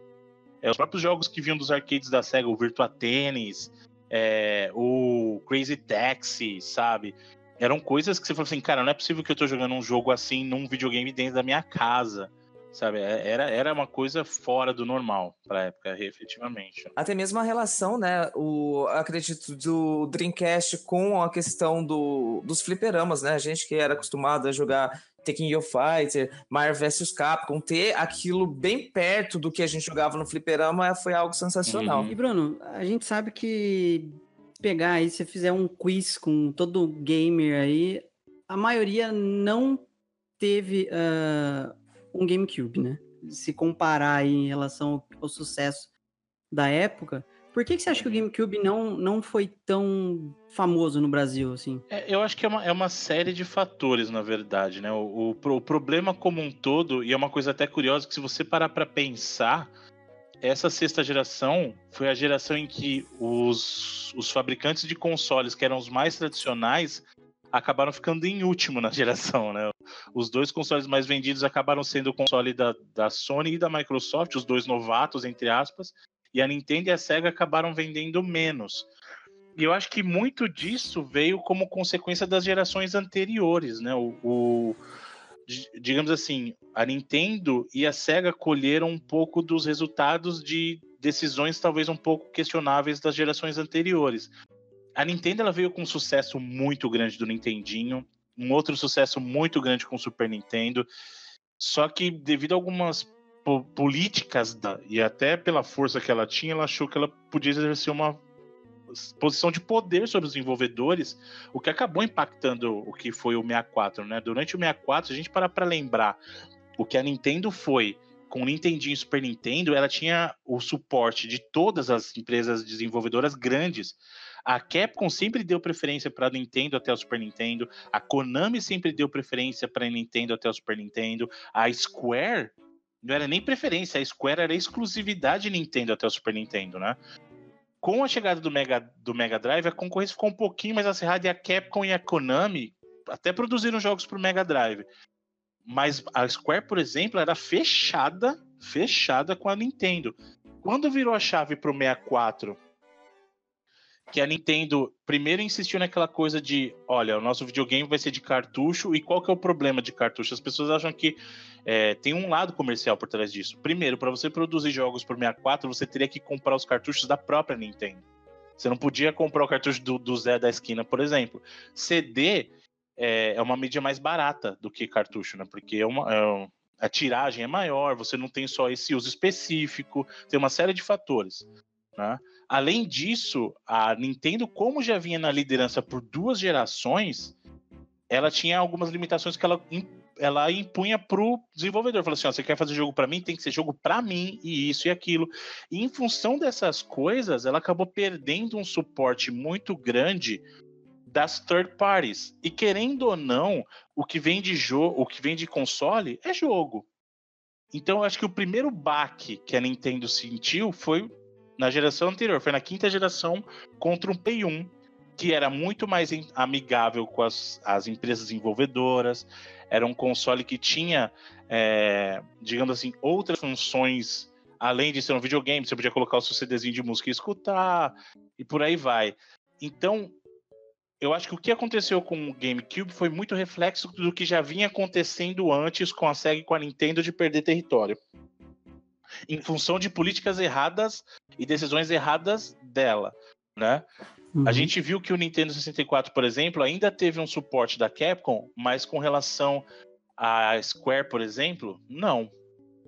É, os próprios jogos que vinham dos arcades da SEGA, o Virtua Tennis, é, o Crazy Taxi, sabe? Eram coisas que você falou assim, cara, não é possível que eu tô jogando um jogo assim num videogame dentro da minha casa, sabe? É, era, era uma coisa fora do normal para época, efetivamente. Até mesmo a relação, né? O acredito do Dreamcast com a questão do, dos fliperamas, né? A gente que era acostumado a jogar Tekken Yo Fighter, Mario vs Capcom, ter aquilo bem perto do que a gente jogava no fliperama foi algo sensacional. Uhum. E Bruno, a gente sabe que pegar aí, se fizer um quiz com todo gamer aí, a maioria não teve uh, um GameCube, né? Se comparar aí em relação ao, ao sucesso da época, por que, que você acha que o GameCube não, não foi tão famoso no Brasil, assim? É, eu acho que é uma, é uma série de fatores, na verdade, né? O, o, o, problema como um todo, e é uma coisa até curiosa, que se você parar para pensar, essa sexta geração foi a geração em que os, os fabricantes de consoles, que eram os mais tradicionais, acabaram ficando em último na geração, né? Os dois consoles mais vendidos acabaram sendo o console da, da Sony e da Microsoft, os dois novatos, entre aspas, e a Nintendo e a Sega acabaram vendendo menos. E eu acho que muito disso veio como consequência das gerações anteriores, né? O, o digamos assim, a Nintendo e a Sega colheram um pouco dos resultados de decisões talvez um pouco questionáveis das gerações anteriores a Nintendo ela veio com um sucesso muito grande do Nintendinho, um outro sucesso muito grande com o Super Nintendo. Só que devido a algumas políticas da, e até pela força que ela tinha, ela achou que ela podia exercer uma posição de poder sobre os desenvolvedores, o que acabou impactando o que foi o 64, né? Durante o 64, a gente para para lembrar o que a Nintendo foi com o Nintendinho e Super Nintendo, ela tinha o suporte de todas as empresas desenvolvedoras grandes a Capcom sempre deu preferência para Nintendo até o Super Nintendo. A Konami sempre deu preferência para Nintendo até o Super Nintendo. A Square não era nem preferência, a Square era exclusividade Nintendo até o Super Nintendo, né? Com a chegada do Mega, do Mega Drive, a concorrência ficou um pouquinho mais acirrada e a Capcom e a Konami até produziram jogos para o Mega Drive. Mas a Square, por exemplo, era fechada, fechada com a Nintendo. Quando virou a chave para o 64 que a Nintendo primeiro insistiu naquela coisa de, olha, o nosso videogame vai ser de cartucho, e qual que é o problema de cartucho? As pessoas acham que é, tem um lado comercial por trás disso. Primeiro, para você produzir jogos por 64, você teria que comprar os cartuchos da própria Nintendo. Você não podia comprar o cartucho do, do Zé da esquina, por exemplo. CD é, é, uma mídia mais barata do que cartucho, né? Porque é uma, é, a tiragem é maior, você não tem só esse uso específico, tem uma série de fatores. Né? Além disso, a Nintendo, como já vinha na liderança por duas gerações, ela tinha algumas limitações que ela, ela impunha pro desenvolvedor. Falou assim: você quer fazer jogo para mim? Tem que ser jogo para mim, e isso e aquilo. E em função dessas coisas, ela acabou perdendo um suporte muito grande das third parties. E querendo ou não, o que vem de jogo, o que vem de console é jogo. Então, eu acho que o primeiro baque que a Nintendo sentiu foi na geração anterior, foi na quinta geração contra um Play 1, que era muito mais amigável com as, as empresas desenvolvedoras, era um console que tinha, é, digamos assim, outras funções além de ser um videogame, você podia colocar o seu CDzinho de música e escutar, e por aí vai. Então, eu acho que o que aconteceu com o GameCube foi muito reflexo do que já vinha acontecendo antes com a SEGA e com a Nintendo de perder território em função de políticas erradas e decisões erradas dela, né? Uhum. A gente viu que o Nintendo 64, por exemplo, ainda teve um suporte da Capcom, mas com relação à Square, por exemplo, não.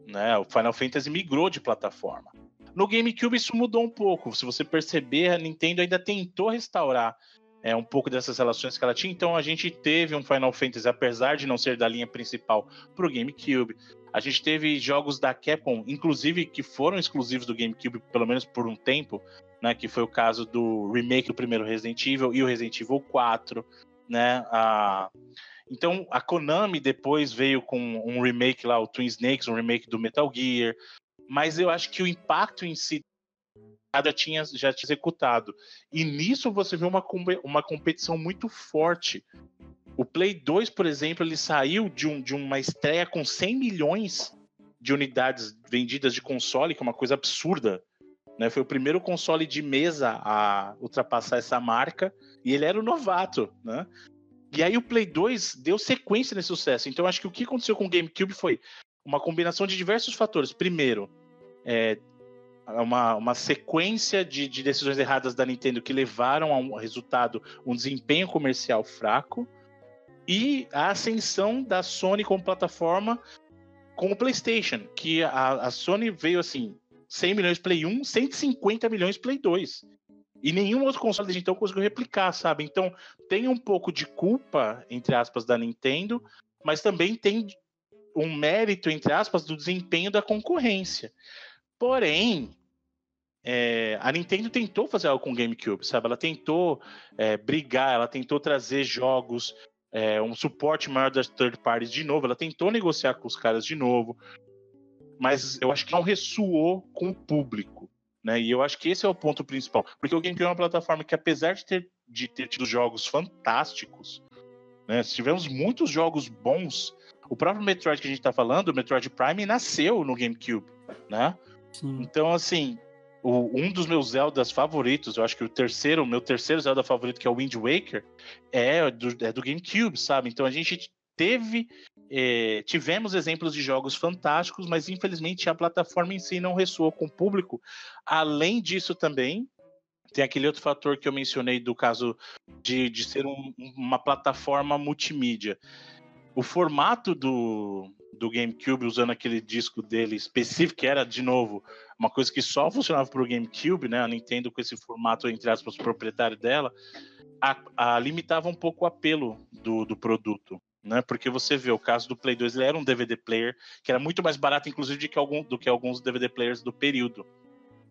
Né? O Final Fantasy migrou de plataforma. No GameCube isso mudou um pouco. Se você perceber, a Nintendo ainda tentou restaurar é, um pouco dessas relações que ela tinha. Então a gente teve um Final Fantasy, apesar de não ser da linha principal, para o GameCube. A gente teve jogos da Capcom, inclusive que foram exclusivos do GameCube, pelo menos por um tempo, né? Que foi o caso do remake do primeiro Resident Evil e o Resident Evil 4, né? Então a Konami depois veio com um remake lá, o Twin Snakes, um remake do Metal Gear. Mas eu acho que o impacto em si já tinha já tinha executado. E nisso você vê uma, uma competição muito forte o Play 2, por exemplo, ele saiu de, um, de uma estreia com 100 milhões de unidades vendidas de console, que é uma coisa absurda. Né? Foi o primeiro console de mesa a ultrapassar essa marca, e ele era o novato. Né? E aí o Play 2 deu sequência nesse sucesso. Então acho que o que aconteceu com o GameCube foi uma combinação de diversos fatores. Primeiro, é, uma, uma sequência de, de, decisões erradas da Nintendo que levaram a um resultado, um desempenho comercial fraco, e a ascensão da Sony como plataforma com o PlayStation, que a, a Sony veio assim, 100 milhões Play 1, 150 milhões Play 2. E nenhum outro console desde então conseguiu replicar, sabe? Então tem um pouco de culpa, entre aspas, da Nintendo, mas também tem um mérito, entre aspas, do desempenho da concorrência. Porém, é, a Nintendo tentou fazer algo com o GameCube, sabe? Ela tentou é, brigar, ela tentou trazer jogos, é, um suporte maior das third parties de novo, ela tentou negociar com os caras de novo, mas eu acho que não ressoou com o público. Né? E eu acho que esse é o ponto principal. Porque o GameCube é uma plataforma que, apesar de ter, de ter tido jogos fantásticos, né? tivemos muitos jogos bons. O próprio Metroid que a gente está falando, o Metroid Prime, nasceu no GameCube. Né? Sim. Então, assim, o, um dos meus Zeldas favoritos, eu acho que o terceiro, meu terceiro Zelda favorito, que é o Wind Waker, é do, é do GameCube, sabe? Então a gente teve. É, tivemos exemplos de jogos fantásticos, mas infelizmente a plataforma em si não ressoou com o público. Além disso, também tem aquele outro fator que eu mencionei do caso de, de ser um, uma plataforma multimídia. O formato do, do GameCube, usando aquele disco dele específico, que era, de novo, uma coisa que só funcionava para o GameCube, né? A Nintendo, com esse formato, entre aspas, proprietário dela, a, a, limitava um pouco o apelo do, do produto. Né? Porque você vê o caso do Play 2, ele era um DVD player que era muito mais barato, inclusive, que, algum, do que alguns DVD players do período.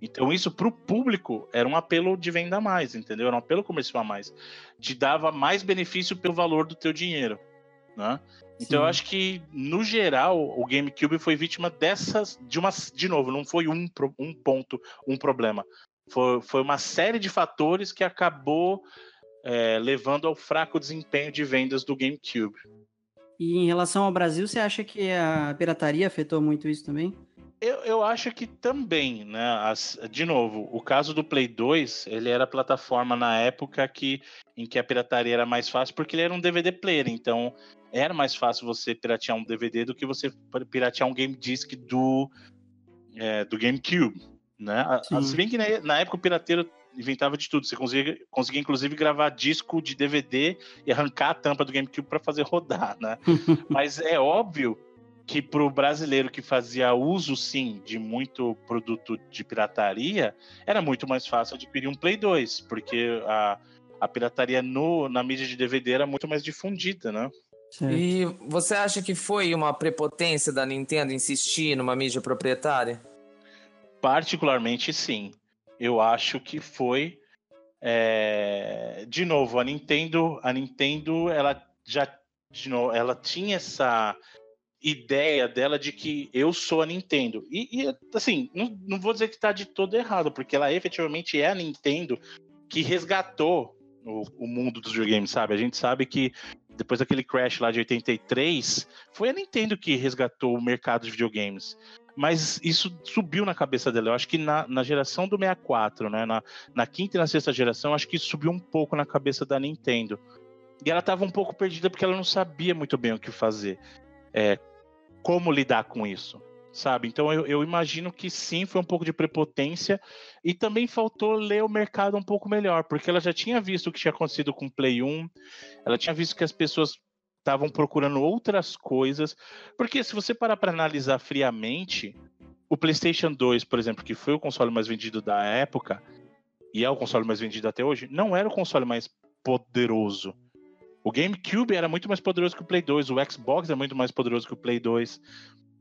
Então, isso para o público era um apelo de venda a mais, entendeu? Era um apelo comercial a mais. Te dava mais benefício pelo valor do teu dinheiro. Né? Então Sim. eu acho que, no geral, o GameCube foi vítima dessas. De uma. De novo, não foi um, um ponto, um problema. Foi, foi uma série de fatores que acabou é, levando ao fraco desempenho de vendas do GameCube. E em relação ao Brasil, você acha que a pirataria afetou muito isso também? Eu, eu acho que também, né? As, de novo, o caso do Play 2, ele era plataforma na época que, em que a pirataria era mais fácil, porque ele era um DVD player, então era mais fácil você piratear um DVD do que você piratear um game disc do, é, do GameCube, né? Se bem que na, na, época o pirateiro inventava de tudo, você conseguia, conseguia inclusive gravar disco de DVD e arrancar a tampa do GameCube para fazer rodar, né? Mas é óbvio que para o brasileiro que fazia uso, sim, de muito produto de pirataria, era muito mais fácil adquirir um Play 2, porque a, a pirataria no, na mídia de DVD era muito mais difundida, né? Certo. E você acha que foi uma prepotência da Nintendo insistir numa mídia proprietária? Particularmente, sim. Eu acho que foi. É... De novo, a Nintendo, a Nintendo, ela já, de novo, ela tinha essa ideia dela de que eu sou a Nintendo. E, e assim, não, não, vou dizer que está de todo errado, porque ela efetivamente é a Nintendo que resgatou o, o mundo dos videogames, sabe? A gente sabe que depois daquele crash lá de 83, foi a Nintendo que resgatou o mercado de videogames. Mas isso subiu na cabeça dela. Eu acho que na, na geração do 64, né? Na, na quinta e na sexta geração, acho que subiu um pouco na cabeça da Nintendo. E ela estava um pouco perdida porque ela não sabia muito bem o que fazer. É, como lidar com isso sabe? Então eu, eu, imagino que sim, foi um pouco de prepotência e também faltou ler o mercado um pouco melhor, porque ela já tinha visto o que tinha acontecido com o Play 1, ela tinha visto que as pessoas estavam procurando outras coisas, porque se você parar para analisar friamente, o PlayStation 2, por exemplo, que foi o console mais vendido da época e é o console mais vendido até hoje, não era o console mais poderoso. O GameCube era muito mais poderoso que o Play 2, o Xbox é muito mais poderoso que o Play 2.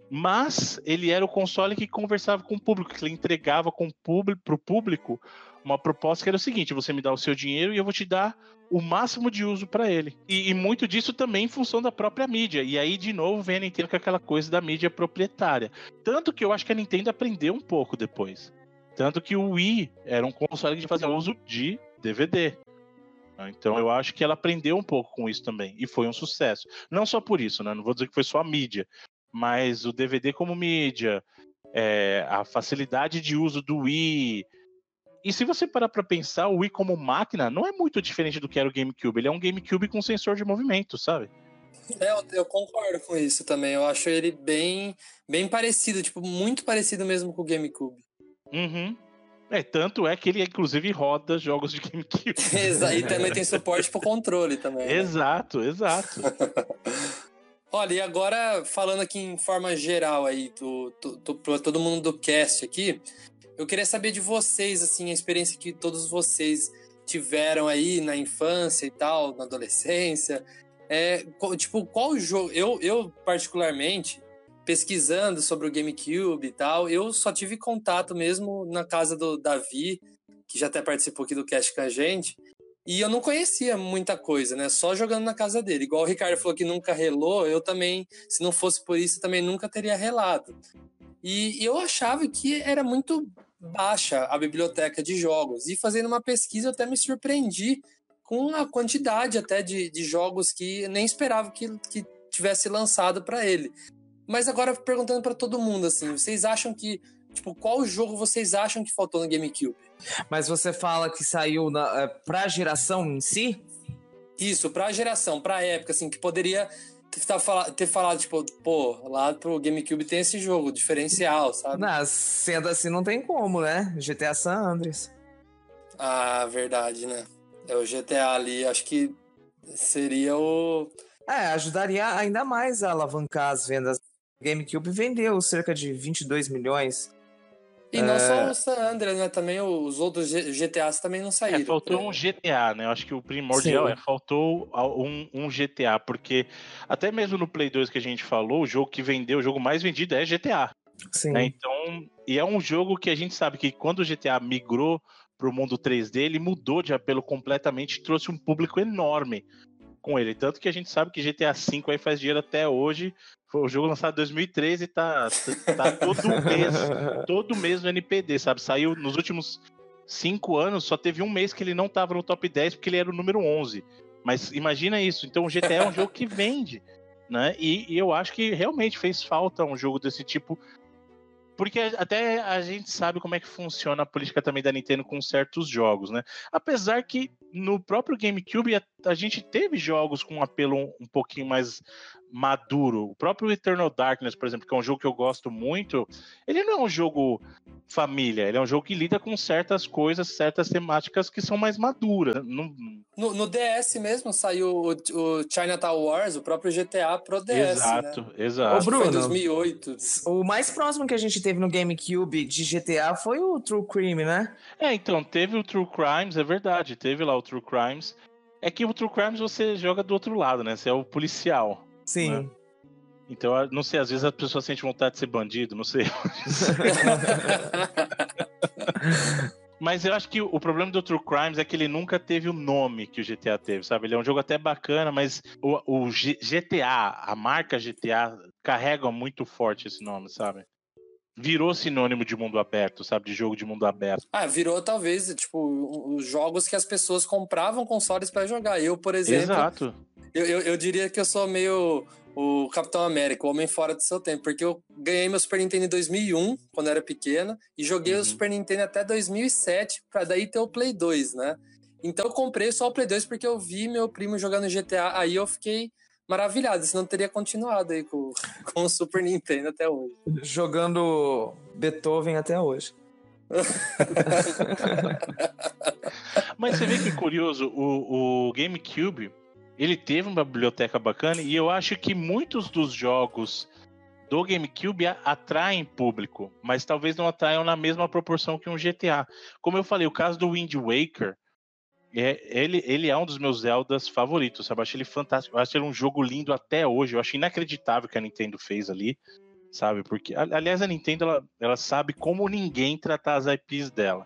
Mas ele era o console que conversava com o público, que ele entregava com o público, pro público uma proposta que era o seguinte: você me dá o seu dinheiro e eu vou te dar o máximo de uso para ele. E, e, muito disso também em função da própria mídia. E aí, de novo, vem a Nintendo com aquela coisa da mídia proprietária. Tanto que eu acho que a Nintendo aprendeu um pouco depois. Tanto que o Wii era um console que fazia uso de DVD. Então eu acho que ela aprendeu um pouco com isso também. E foi um sucesso. Não só por isso, né? Não vou dizer que foi só a mídia mas o DVD como mídia, é, a facilidade de uso do Wii. E se você parar para pensar, o Wii como máquina não é muito diferente do que era o GameCube. Ele é um GameCube com sensor de movimento, sabe? É, eu, eu, concordo com isso também. Eu acho ele bem, bem parecido, tipo, muito parecido mesmo com o GameCube. Uhum. É, tanto é que ele, inclusive, roda jogos de GameCube. Exato, e também tem suporte pro controle também. Né? Exato, exato. Olha, e agora falando aqui em forma geral aí, do, do, do, todo mundo do cast aqui, eu queria saber de vocês, assim, a experiência que todos vocês tiveram aí na infância e tal, na adolescência. É, tipo, qual jogo. Eu, eu, particularmente, pesquisando sobre o GameCube e tal, eu só tive contato mesmo na casa do Davi, que já até participou aqui do cast com a gente. E eu não conhecia muita coisa, né? Só jogando na casa dele. Igual o Ricardo falou que nunca relou, eu também, se não fosse por isso, também nunca teria relado. E eu achava que era muito baixa a biblioteca de jogos. E fazendo uma pesquisa, eu até me surpreendi com a quantidade até de, de jogos que nem esperava que, que tivesse lançado para ele. Mas agora perguntando para todo mundo assim, vocês acham que Tipo, qual jogo vocês acham que faltou no GameCube? Mas você fala que saiu na, é, pra geração em si? Isso, pra geração, pra época, assim, que poderia ter falado, tipo, pô, lá pro GameCube tem esse jogo, diferencial, sabe? Não, sendo assim não tem como, né? GTA San Andreas. Ah, verdade, né? É o GTA ali, acho que seria o. É, ajudaria ainda mais a alavancar as vendas. GameCube vendeu cerca de 22 milhões e não só é. o San Andreas, né? Também os outros GTAs também não saíram. É, faltou um GTA, né? Eu acho que o primordial Sim. é faltou um, um, GTA, porque até mesmo no Play 2 que a gente falou, o jogo que vendeu, o jogo mais vendido é GTA. Sim. Né? Então, e é um jogo que a gente sabe que quando o GTA migrou para o mundo 3D, ele mudou de apelo completamente, trouxe um público enorme com ele. Tanto que a gente sabe que GTA V aí faz dinheiro até hoje, foi o jogo lançado em 2013 e tá, tá todo mês, todo mês no NPD, sabe? Saiu nos últimos cinco anos, só teve um mês que ele não tava no top 10 porque ele era o número 11. Mas imagina isso. Então o GTA é um jogo que vende, né? E, e eu acho que realmente fez falta um jogo desse tipo porque até a gente sabe como é que funciona a política também da Nintendo com certos jogos, né? Apesar que no próprio GameCube a, a gente teve jogos com um apelo um, um, pouquinho mais maduro. O próprio Eternal Darkness, por exemplo, que é um jogo que eu gosto muito, ele não é um jogo família, ele é um jogo que lida com certas coisas, certas temáticas que são mais maduras. No, no, no DS mesmo saiu o, o Chinatown Wars, o próprio GTA pro DS. Exato, né? exato. Ô, Bruno, foi 2008. O mais próximo que a gente teve no GameCube de GTA foi o True Crime, né? É, então, teve o True Crimes, é verdade, teve lá o True Crimes. É que o True Crimes você joga do outro lado, né? Você é o policial. Sim. Né? Então, não sei, às vezes a pessoa sente vontade de ser bandido, não sei. Mas eu acho que o problema do True Crimes é que ele nunca teve o nome que o GTA teve, sabe? Ele é um jogo até bacana, mas o, o GTA, a marca GTA, carrega muito forte esse nome, sabe? Virou sinônimo de mundo aberto, sabe? De jogo de mundo aberto. Ah, virou talvez, tipo, os jogos que as pessoas compravam consoles para jogar. Eu, por exemplo. Exato. Eu, eu, eu diria que eu sou meio o Capitão América, o Homem Fora do Seu Tempo, porque eu ganhei meu Super Nintendo em 2001, quando eu era pequena, e joguei uhum. o Super Nintendo até 2007, para daí ter o Play 2, né? Então eu comprei só o Play 2 porque eu vi meu primo jogando GTA, aí eu fiquei maravilhado, senão teria continuado aí com, com o Super Nintendo até hoje. Jogando Beethoven até hoje. Mas você vê que curioso, o, o GameCube ele teve uma biblioteca bacana e eu acho que muitos dos jogos do GameCube atraem público, mas talvez não atraiam na mesma proporção que um GTA. Como eu falei, o caso do Wind Waker, é, ele, ele é um dos meus Zeldas favoritos, sabe? Eu acho ele fantástico. Eu acho ele um jogo lindo até hoje. Eu acho inacreditável o que a Nintendo fez ali, sabe? Porque, aliás, a Nintendo ela, ela sabe como ninguém tratar as IPs dela,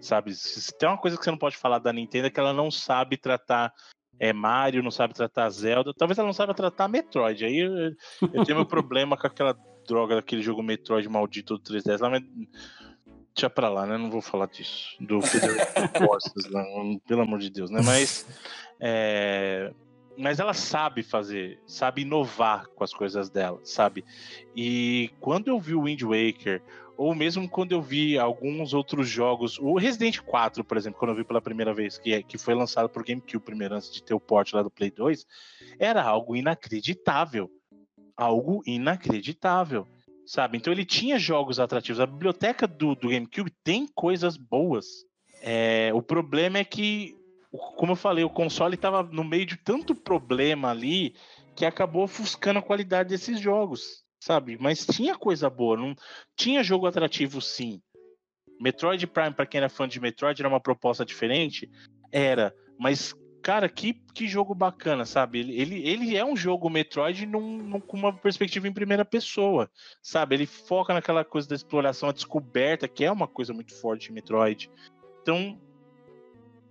sabe? Se tem uma coisa que você não pode falar da Nintendo é que ela não sabe tratar é Mario, não sabe tratar Zelda. Talvez ela não saiba tratar Metroid. Aí eu, eu tenho meu problema com aquela droga daquele jogo Metroid maldito do 3DS lá, mas deixa pra lá, né? Não vou falar disso. Do Forces, pelo amor de Deus, né? Mas, é, mas ela sabe fazer, sabe inovar com as coisas dela, sabe? E quando eu vi o Wind Waker, ou mesmo quando eu vi alguns outros jogos, o Resident 4, por exemplo, quando eu vi pela primeira vez, que, é, que foi lançado por GameCube primeiro, antes de ter o port lá do Play 2, era algo inacreditável. Algo inacreditável, sabe? Então ele tinha jogos atrativos. A biblioteca do, do GameCube tem coisas boas. É, o problema é que, como eu falei, o console estava no meio de tanto problema ali que acabou ofuscando a qualidade desses jogos, sabe? Mas tinha coisa boa, não tinha jogo atrativo sim. Metroid Prime, para quem era fã de Metroid, era uma proposta diferente, era, mas cara, que, que jogo bacana, sabe? Ele, ele, ele é um jogo Metroid num, num, com uma perspectiva em primeira pessoa, sabe? Ele foca naquela coisa da exploração, a descoberta, que é uma coisa muito forte em Metroid. Então,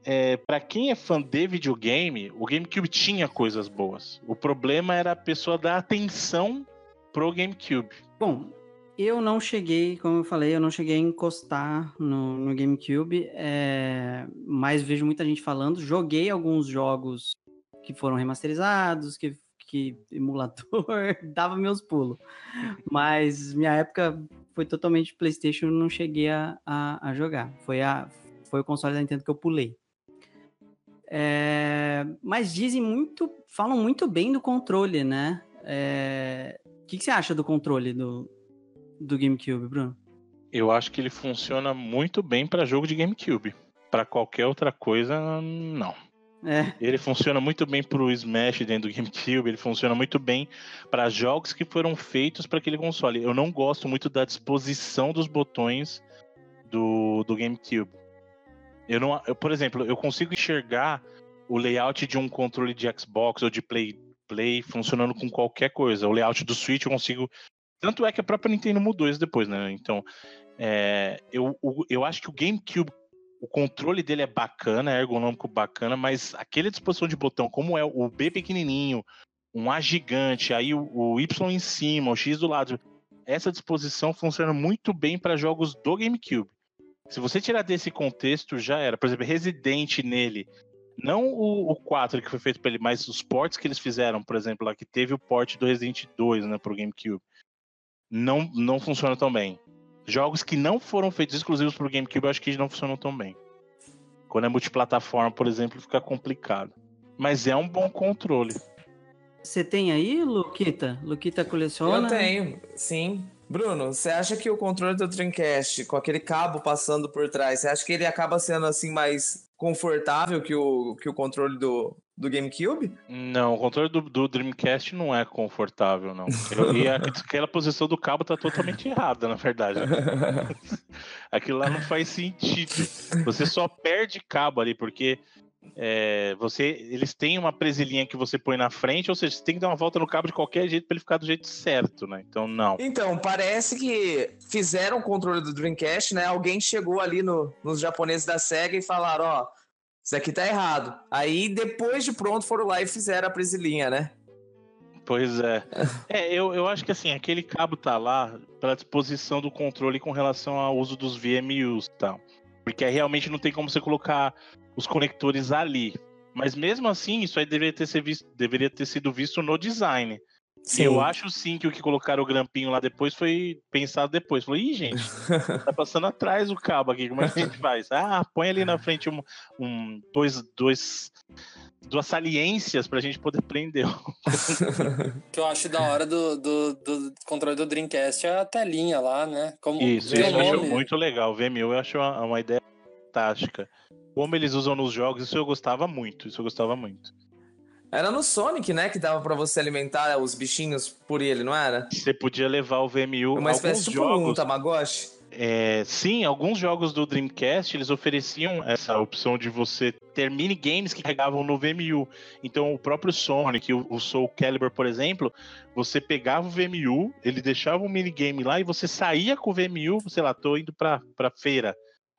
é, para quem é fã de videogame, o GameCube tinha coisas boas. O problema era a pessoa dar atenção pro GameCube. Bom, eu não cheguei, como eu falei, eu não cheguei a encostar no, no GameCube, é, mas vejo muita gente falando. Joguei alguns jogos que foram remasterizados, que, que emulador, dava meus pulos. Mas minha época foi totalmente PlayStation, não cheguei a, a, a jogar. Foi, a, foi o console da Nintendo que eu pulei. É, mas dizem muito, falam muito bem do controle, né? É, o que, que, você acha do controle do, do GameCube, Bruno? Eu acho que ele funciona muito bem para jogo de GameCube. Para qualquer outra coisa, não. É. Ele funciona muito bem para o Smash dentro do GameCube, ele funciona muito bem para jogos que foram feitos para aquele console. Eu não gosto muito da disposição dos botões do, do GameCube. Eu não, eu, por exemplo, eu consigo enxergar o layout de um controle de Xbox ou de Play, Play funcionando com qualquer coisa. O layout do Switch eu consigo. Tanto é que a própria Nintendo mudou isso depois, né? Então, é, eu, eu acho que o GameCube, o controle dele é bacana, é ergonômico bacana, mas aquela disposição de botão, como é o B pequenininho, um A gigante, aí o, o Y em cima, o X do lado, essa disposição funciona muito bem para jogos do GameCube. Se você tirar desse contexto, já era. Por exemplo, Resident nele. Não o, o 4 que foi feito para ele, mas os ports que eles fizeram, por exemplo, lá que teve o port do Resident 2, né, pro GameCube. Não, não funciona tão bem. Jogos que não foram feitos exclusivos pro GameCube, eu acho que não funcionam tão bem. Quando é multiplataforma, por exemplo, fica complicado. Mas é um bom controle. Você tem aí, Luquita? Luquita coleciona? Eu tenho, sim. Bruno, você acha que o controle do Dreamcast, com aquele cabo passando por trás, você acha que ele acaba sendo assim mais confortável que o, que o controle do, do GameCube? Não, o controle do, do Dreamcast não é confortável, não. E aquela posição do cabo tá totalmente errada, na verdade. Aquilo lá não faz sentido. Você só perde cabo ali, porque é, você, eles têm uma presilhinha que você põe na frente, ou seja, você tem que dar uma volta no cabo de qualquer jeito para ele ficar do jeito certo, né? Então, não. Então, parece que fizeram o controle do Dreamcast, né? Alguém chegou ali no, nos japoneses da SEGA e falaram, ó, isso aqui tá errado. Aí, depois de pronto, foram lá e fizeram a presilhinha, né? Pois é. é, eu, eu acho que assim, aquele cabo tá lá para disposição do controle com relação ao uso dos VMUs e tal. Porque aí realmente não tem como você colocar os conectores ali. Mas mesmo assim, isso aí deveria ter, ser visto, deveria ter sido visto no design. Sim. Eu acho sim que o que colocaram o grampinho lá depois foi pensado depois. Falou, ih, gente, tá passando atrás o cabo aqui, como é que a gente faz? Ah, põe ali na frente um, um dois, dois, duas saliências pra gente poder prender. o que eu acho da hora do, do, do, controle do Dreamcast é a telinha lá, né? Como isso, isso eu acho muito legal. O VMU eu acho uma, uma ideia fantástica como eles usam nos jogos, isso eu gostava muito. Isso eu gostava muito. Era no Sonic, né? Que dava para você alimentar os bichinhos por ele, não era? Você podia levar o VMU. Uma espécie de tipo jogos, um Tamagotchi. É, sim, alguns jogos do Dreamcast eles ofereciam essa opção de você ter minigames que carregavam no VMU. Então, o próprio Sonic, o, o Soul Calibur, por exemplo, você pegava o VMU, ele deixava um minigame lá e você saía com o VMU, sei lá, tô indo pra, pra feira.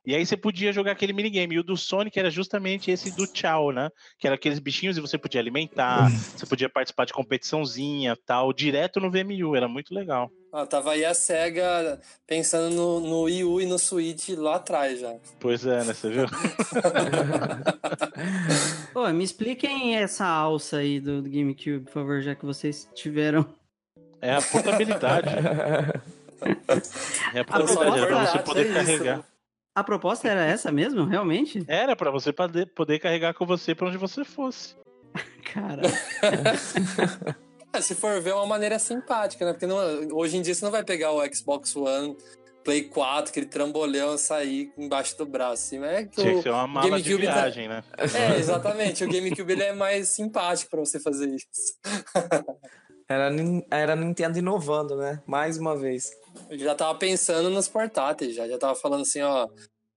E aí você podia jogar aquele minigame. E o do Sonic era justamente esse do Tchau, né? Que era aqueles bichinhos e você podia alimentar, você podia participar de competiçãozinha tal, direto no VMU. Era muito legal. Ah, tava aí a SEGA pensando no, no Wii U e no Switch lá atrás já. Pois é, né? Você viu? Pô, me expliquem essa alça aí do, do GameCube, por favor, já que vocês tiveram. É a portabilidade. É A proposta era pra você poder isso. carregar. A proposta era essa mesmo, realmente? Era pra você poder, poder carregar com você pra onde você fosse. Cara, Ah, se for ver, é uma maneira simpática, né? Porque não- hoje em dia você não vai pegar o Xbox One, Play 4, aquele trambolhão sair embaixo do braço. Assim, é que Tinha o que ser uma mala de tá- viagem, né? É, exatamente. O GameCube ele é mais simpático pra você fazer isso. Era, era Nintendo inovando, né? Mais uma vez. Eu já tava pensando nos portáteis, já. Já tava falando assim, ó.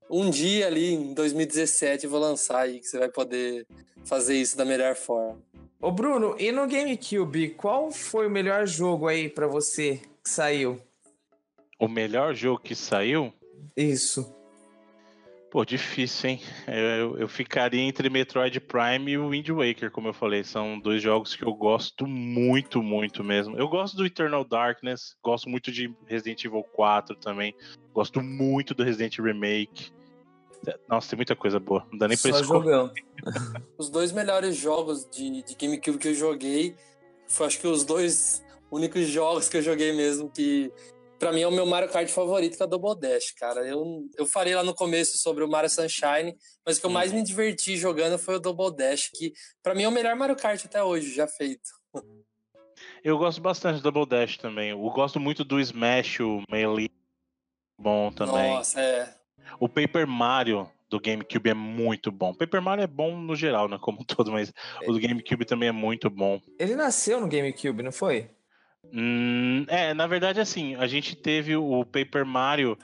Um dia ali em 2017 eu vou lançar aí que você vai poder fazer isso da melhor forma. Ô Bruno, e no GameCube, qual foi o melhor jogo aí pra você que saiu? O melhor jogo que saiu? Isso. Pô, difícil, hein? Eu, eu ficaria entre Metroid Prime e o Wind Waker, como eu falei. São dois jogos que eu gosto muito, muito mesmo. Eu gosto do Eternal Darkness, gosto muito de Resident Evil 4 também. Gosto muito do Resident Remake. Nossa, tem muita coisa boa. Não dá nem pra escolher. Os dois melhores jogos de, de GameCube que eu joguei foi acho que os dois únicos jogos que eu joguei mesmo que pra mim é o meu Mario Kart favorito, que é o Double Dash, cara. Eu, eu falei lá no começo sobre o Mario Sunshine, mas o que eu mais me diverti jogando foi o Double Dash, que pra mim é o melhor Mario Kart até hoje já feito. Eu gosto bastante do Double Dash também. Eu gosto muito do Smash, o Melee. Bom também. Nossa, é. O Paper Mario do GameCube é muito bom. Paper Mario é bom no geral, né? Como um todo, mas o do GameCube também é muito bom. Ele nasceu no GameCube, não foi? Hum, é, na verdade, assim, a gente teve o Paper Mario,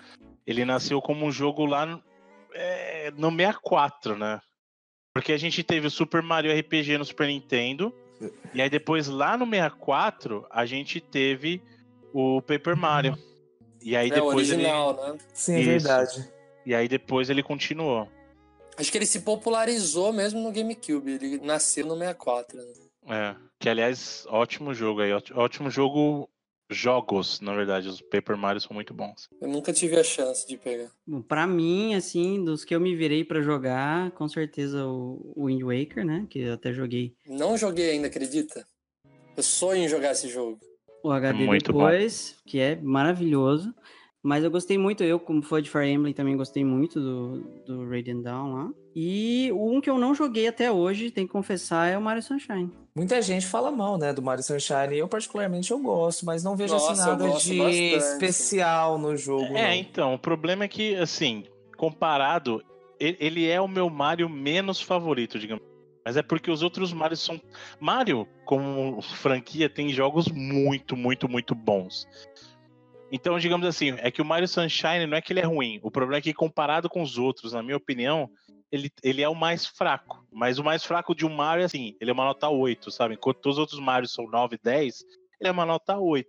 ele nasceu como um jogo lá no, é, no 64, né? Porque a gente teve o Super Mario RPG no Super Nintendo, e aí depois lá no 64, a gente teve o Paper Mario. E aí É o depois ele, original, né? Sim, é Isso. verdade. e aí depois ele continuou. Acho que ele se popularizou mesmo no GameCube. Ele nasceu no 64. Né? É, que aliás, ótimo jogo aí, ótimo, jogo, jogos, na verdade, os Paper Mario são muito bons. Eu nunca tive a chance de pegar. bom, pra mim, assim, dos que eu me virei pra jogar, com certeza o Wind Waker, né? Que eu até joguei Não joguei ainda, acredita? Eu sonho em jogar esse jogo. o HD Muito bom. depois, que é maravilhoso. Mas eu gostei muito, eu como fã de Fire Emblem também gostei muito do, do Radiant Dawn lá. E um que eu não joguei até hoje, tem que confessar, é o Mario Sunshine. Muita gente fala mal, né, do Mario Sunshine. Eu, particularmente, eu gosto, mas não vejo assim Nossa, eu nada de bastante. especial no jogo. É, não. então, o problema é que, assim, comparado, ele é o meu Mario menos favorito, digamos. Mas é porque os outros Marios são. Mario, como franquia, tem jogos muito, muito, muito bons. Então, digamos assim, é que o Mario Sunshine não é que ele é ruim. O problema é que, comparado com os outros, na minha opinião, ele, ele é o mais fraco. Mas o mais fraco de um Mario é assim, ele é uma nota 8, sabe? Enquanto todos os outros Marios são 9, 10, ele é uma nota 8.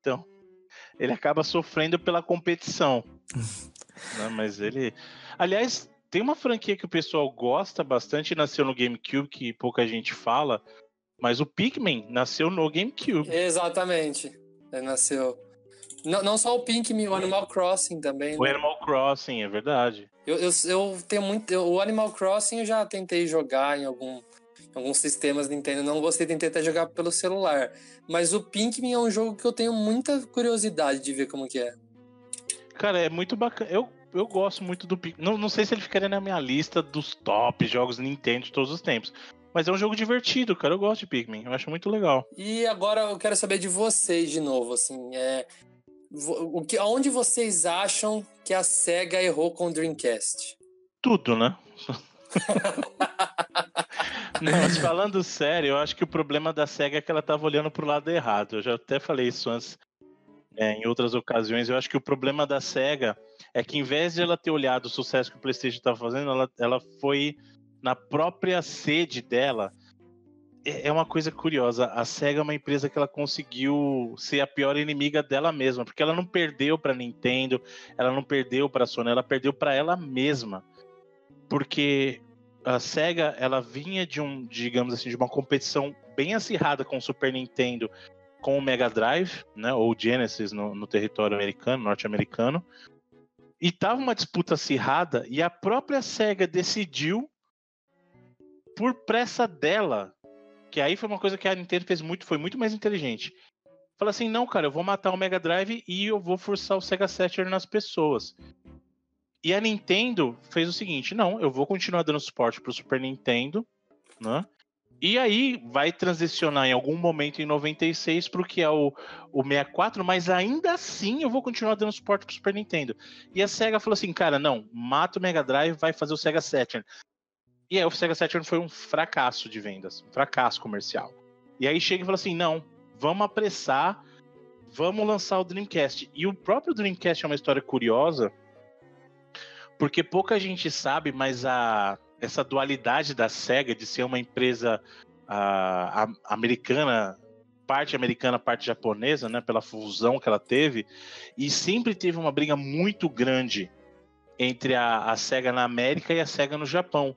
Então, ele acaba sofrendo pela competição. né? Mas ele. Aliás, tem uma franquia que o pessoal gosta bastante, nasceu no GameCube, que pouca gente fala. Mas o Pikmin nasceu no GameCube. Exatamente. Ele nasceu. Não, não só o Pikmin, o Animal Crossing também. O né? Animal Crossing, é verdade. Eu, eu, eu tenho muito. eu- o Animal Crossing eu já tentei jogar em algum, alguns sistemas Nintendo. Não gostei, tentei até jogar pelo celular. Mas o Pikmin é um jogo que eu tenho muita curiosidade de ver como que é. Cara, é muito bacana. Eu, eu gosto muito do Pikmin. Não, não sei se ele ficaria na minha lista dos top jogos Nintendo de todos os tempos. Mas é um jogo divertido, cara. Eu gosto de Pikmin. Eu acho muito legal. E agora eu quero saber de vocês de novo, assim, é o que, aonde vocês acham que a Sega errou com o Dreamcast? Tudo, né? Não, mas falando sério, eu acho que o problema da SEGA é que ela tava olhando pro lado errado. Eu já até falei isso antes é, em outras ocasiões. Eu acho que o problema da SEGA é que, em vez de ela ter olhado o sucesso que o PlayStation estava fazendo, ela, ela foi na própria sede dela. É é uma coisa curiosa. A SEGA é uma empresa que ela conseguiu ser a pior inimiga dela mesma, porque ela não perdeu para Nintendo, ela não perdeu para Sony, ela perdeu para ela mesma. Porque a SEGA, ela vinha de um, digamos assim, de uma competição bem acirrada com o Super Nintendo, com o Mega Drive, né, ou Genesis no, no território americano, norte-americano. E tava uma disputa acirrada e a própria SEGA decidiu por pressa dela, que aí foi uma coisa que a Nintendo fez muito, foi muito mais inteligente. fala assim: não, cara, eu vou matar o Mega Drive e eu vou forçar o Sega Saturn nas pessoas. E a Nintendo fez o seguinte: não, eu vou continuar dando suporte pro Super Nintendo, né? E aí vai transicionar em algum momento em 96 para o que é o, o 64, mas ainda assim eu vou continuar dando suporte para o Super Nintendo. E a SEGA falou assim, cara, não, mata o Mega Drive, vai fazer o Sega Saturn. E aí o Sega Saturn foi um fracasso de vendas, um fracasso comercial. E aí chega e fala assim, não, vamos apressar, vamos lançar o Dreamcast. E o próprio Dreamcast é uma história curiosa, porque pouca gente sabe, mas a essa dualidade da SEGA de ser uma empresa uh, americana, parte americana, parte japonesa, né, pela fusão que ela teve, e sempre teve uma briga muito grande entre a, a SEGA na América e a SEGA no Japão.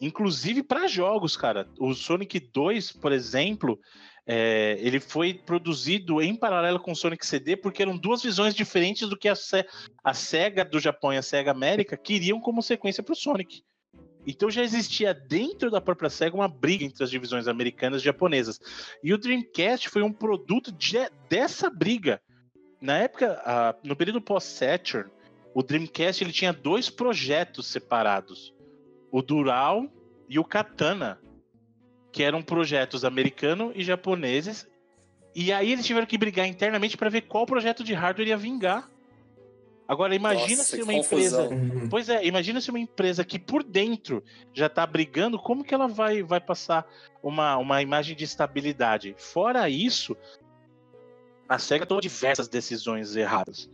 Inclusive para jogos, cara. O Sonic 2, por exemplo, é, ele foi produzido em paralelo com o Sonic CD porque eram duas visões diferentes do que a, Se a SEGA do Japão e a SEGA América queriam como sequência para o Sonic. Então já existia dentro da própria SEGA uma briga entre as divisões americanas e japonesas. E o Dreamcast foi um produto de, dessa briga. Na época, no período pós-Saturn, o Dreamcast ele tinha dois projetos separados: o Dural e o Katana, que eram projetos americanos e japoneses. E aí eles tiveram que brigar internamente para ver qual projeto de hardware ia vingar. Agora, imagina Nossa, se uma empresa. Uhum. Pois é, imagina se uma empresa que por dentro já está brigando, como que ela vai, vai passar uma, uma imagem de estabilidade? Fora isso, a SEGA tomou diversas decisões erradas.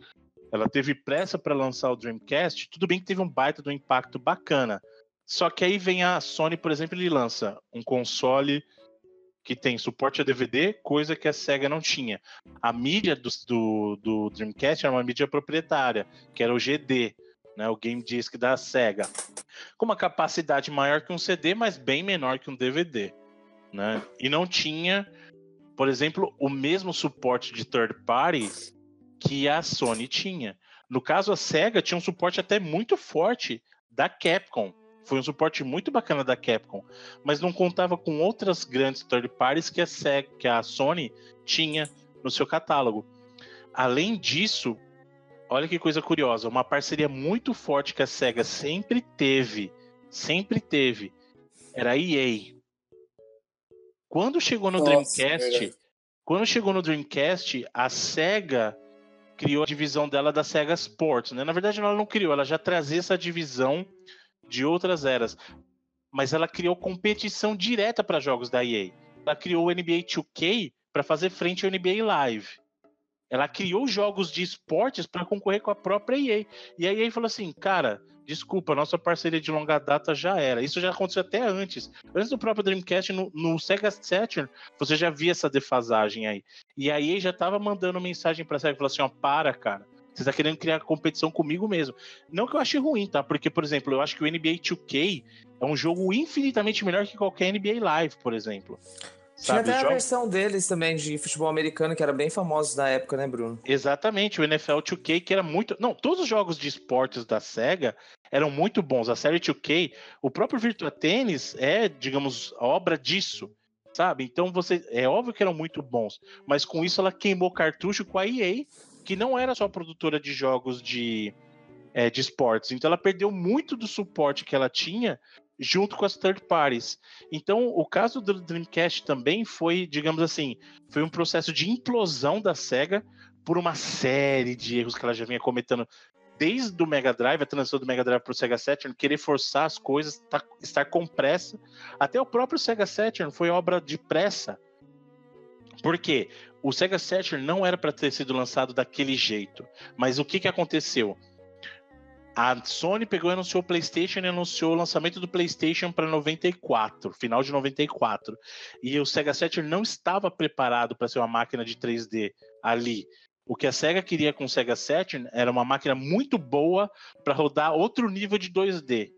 Ela teve pressa para lançar o Dreamcast, tudo bem que teve um baita do impacto bacana. Só que aí vem a Sony, por exemplo, e lança um console que tem suporte a DVD, coisa que a SEGA não tinha. A mídia do, do, do Dreamcast era uma mídia proprietária, que era o GD, né, o Game Disc da SEGA, com uma capacidade maior que um CD, mas bem menor que um DVD. Né? E não tinha, por exemplo, o mesmo suporte de third parties que a Sony tinha. No caso, a SEGA tinha um suporte até muito forte da Capcom, foi um suporte muito bacana da Capcom, mas não contava com outras grandes third parties que a, Sega, que a Sony tinha no seu catálogo. Além disso, olha que coisa curiosa, uma parceria muito forte que a Sega sempre teve, sempre teve, era a EA. Quando chegou no Nossa, Dreamcast, é quando chegou no Dreamcast, a Sega criou a divisão dela da Sega Sports, né? Na verdade, ela não criou, ela já trazia essa divisão de outras eras. Mas ela criou competição direta para jogos da EA. Ela criou o NBA 2K para fazer frente ao NBA Live. Ela criou jogos de esportes para concorrer com a própria EA. E a EA falou assim: cara, desculpa, nossa parceria de longa data já era. Isso já aconteceu até antes. Antes do próprio Dreamcast, no, no Sega Saturn, você já via essa defasagem aí. E a EA já estava mandando mensagem para a Sega: falou assim: ó, para, cara. Você está querendo criar competição comigo mesmo. Não que eu ache ruim, tá? Porque, por exemplo, eu acho que o NBA 2K é um jogo infinitamente melhor que qualquer NBA Live, por exemplo. Tinha até a versão deles também de futebol americano, que era bem famoso na época, né, Bruno? Exatamente, o NFL 2K, que era muito. Não, todos os jogos de esportes da SEGA eram muito bons. A série 2K, o próprio Virtua Tennis é, digamos, obra disso, sabe? Então você. É óbvio que eram muito bons, mas com isso ela queimou cartucho com a EA, que não era só produtora de jogos de, é, de esportes. Então ela perdeu muito do suporte que ela tinha junto com as third parties. Então, o caso do Dreamcast também foi, digamos assim, foi um processo de implosão da SEGA por uma série de erros que ela já vinha cometendo desde o Mega Drive, a transição do Mega Drive para o Sega Saturn, querer forçar as coisas, tá, estar com pressa. Até o próprio Sega Saturn foi obra de pressa. Por quê? O Sega Saturn não era para ter sido lançado daquele jeito. Mas o que, que aconteceu? A Sony pegou e anunciou o PlayStation e anunciou o lançamento do PlayStation para 94, final de 94. E o Sega Saturn não estava preparado para ser uma máquina de 3D ali. O que a Sega queria com o Sega Saturn era uma máquina muito boa para rodar outro nível de 2D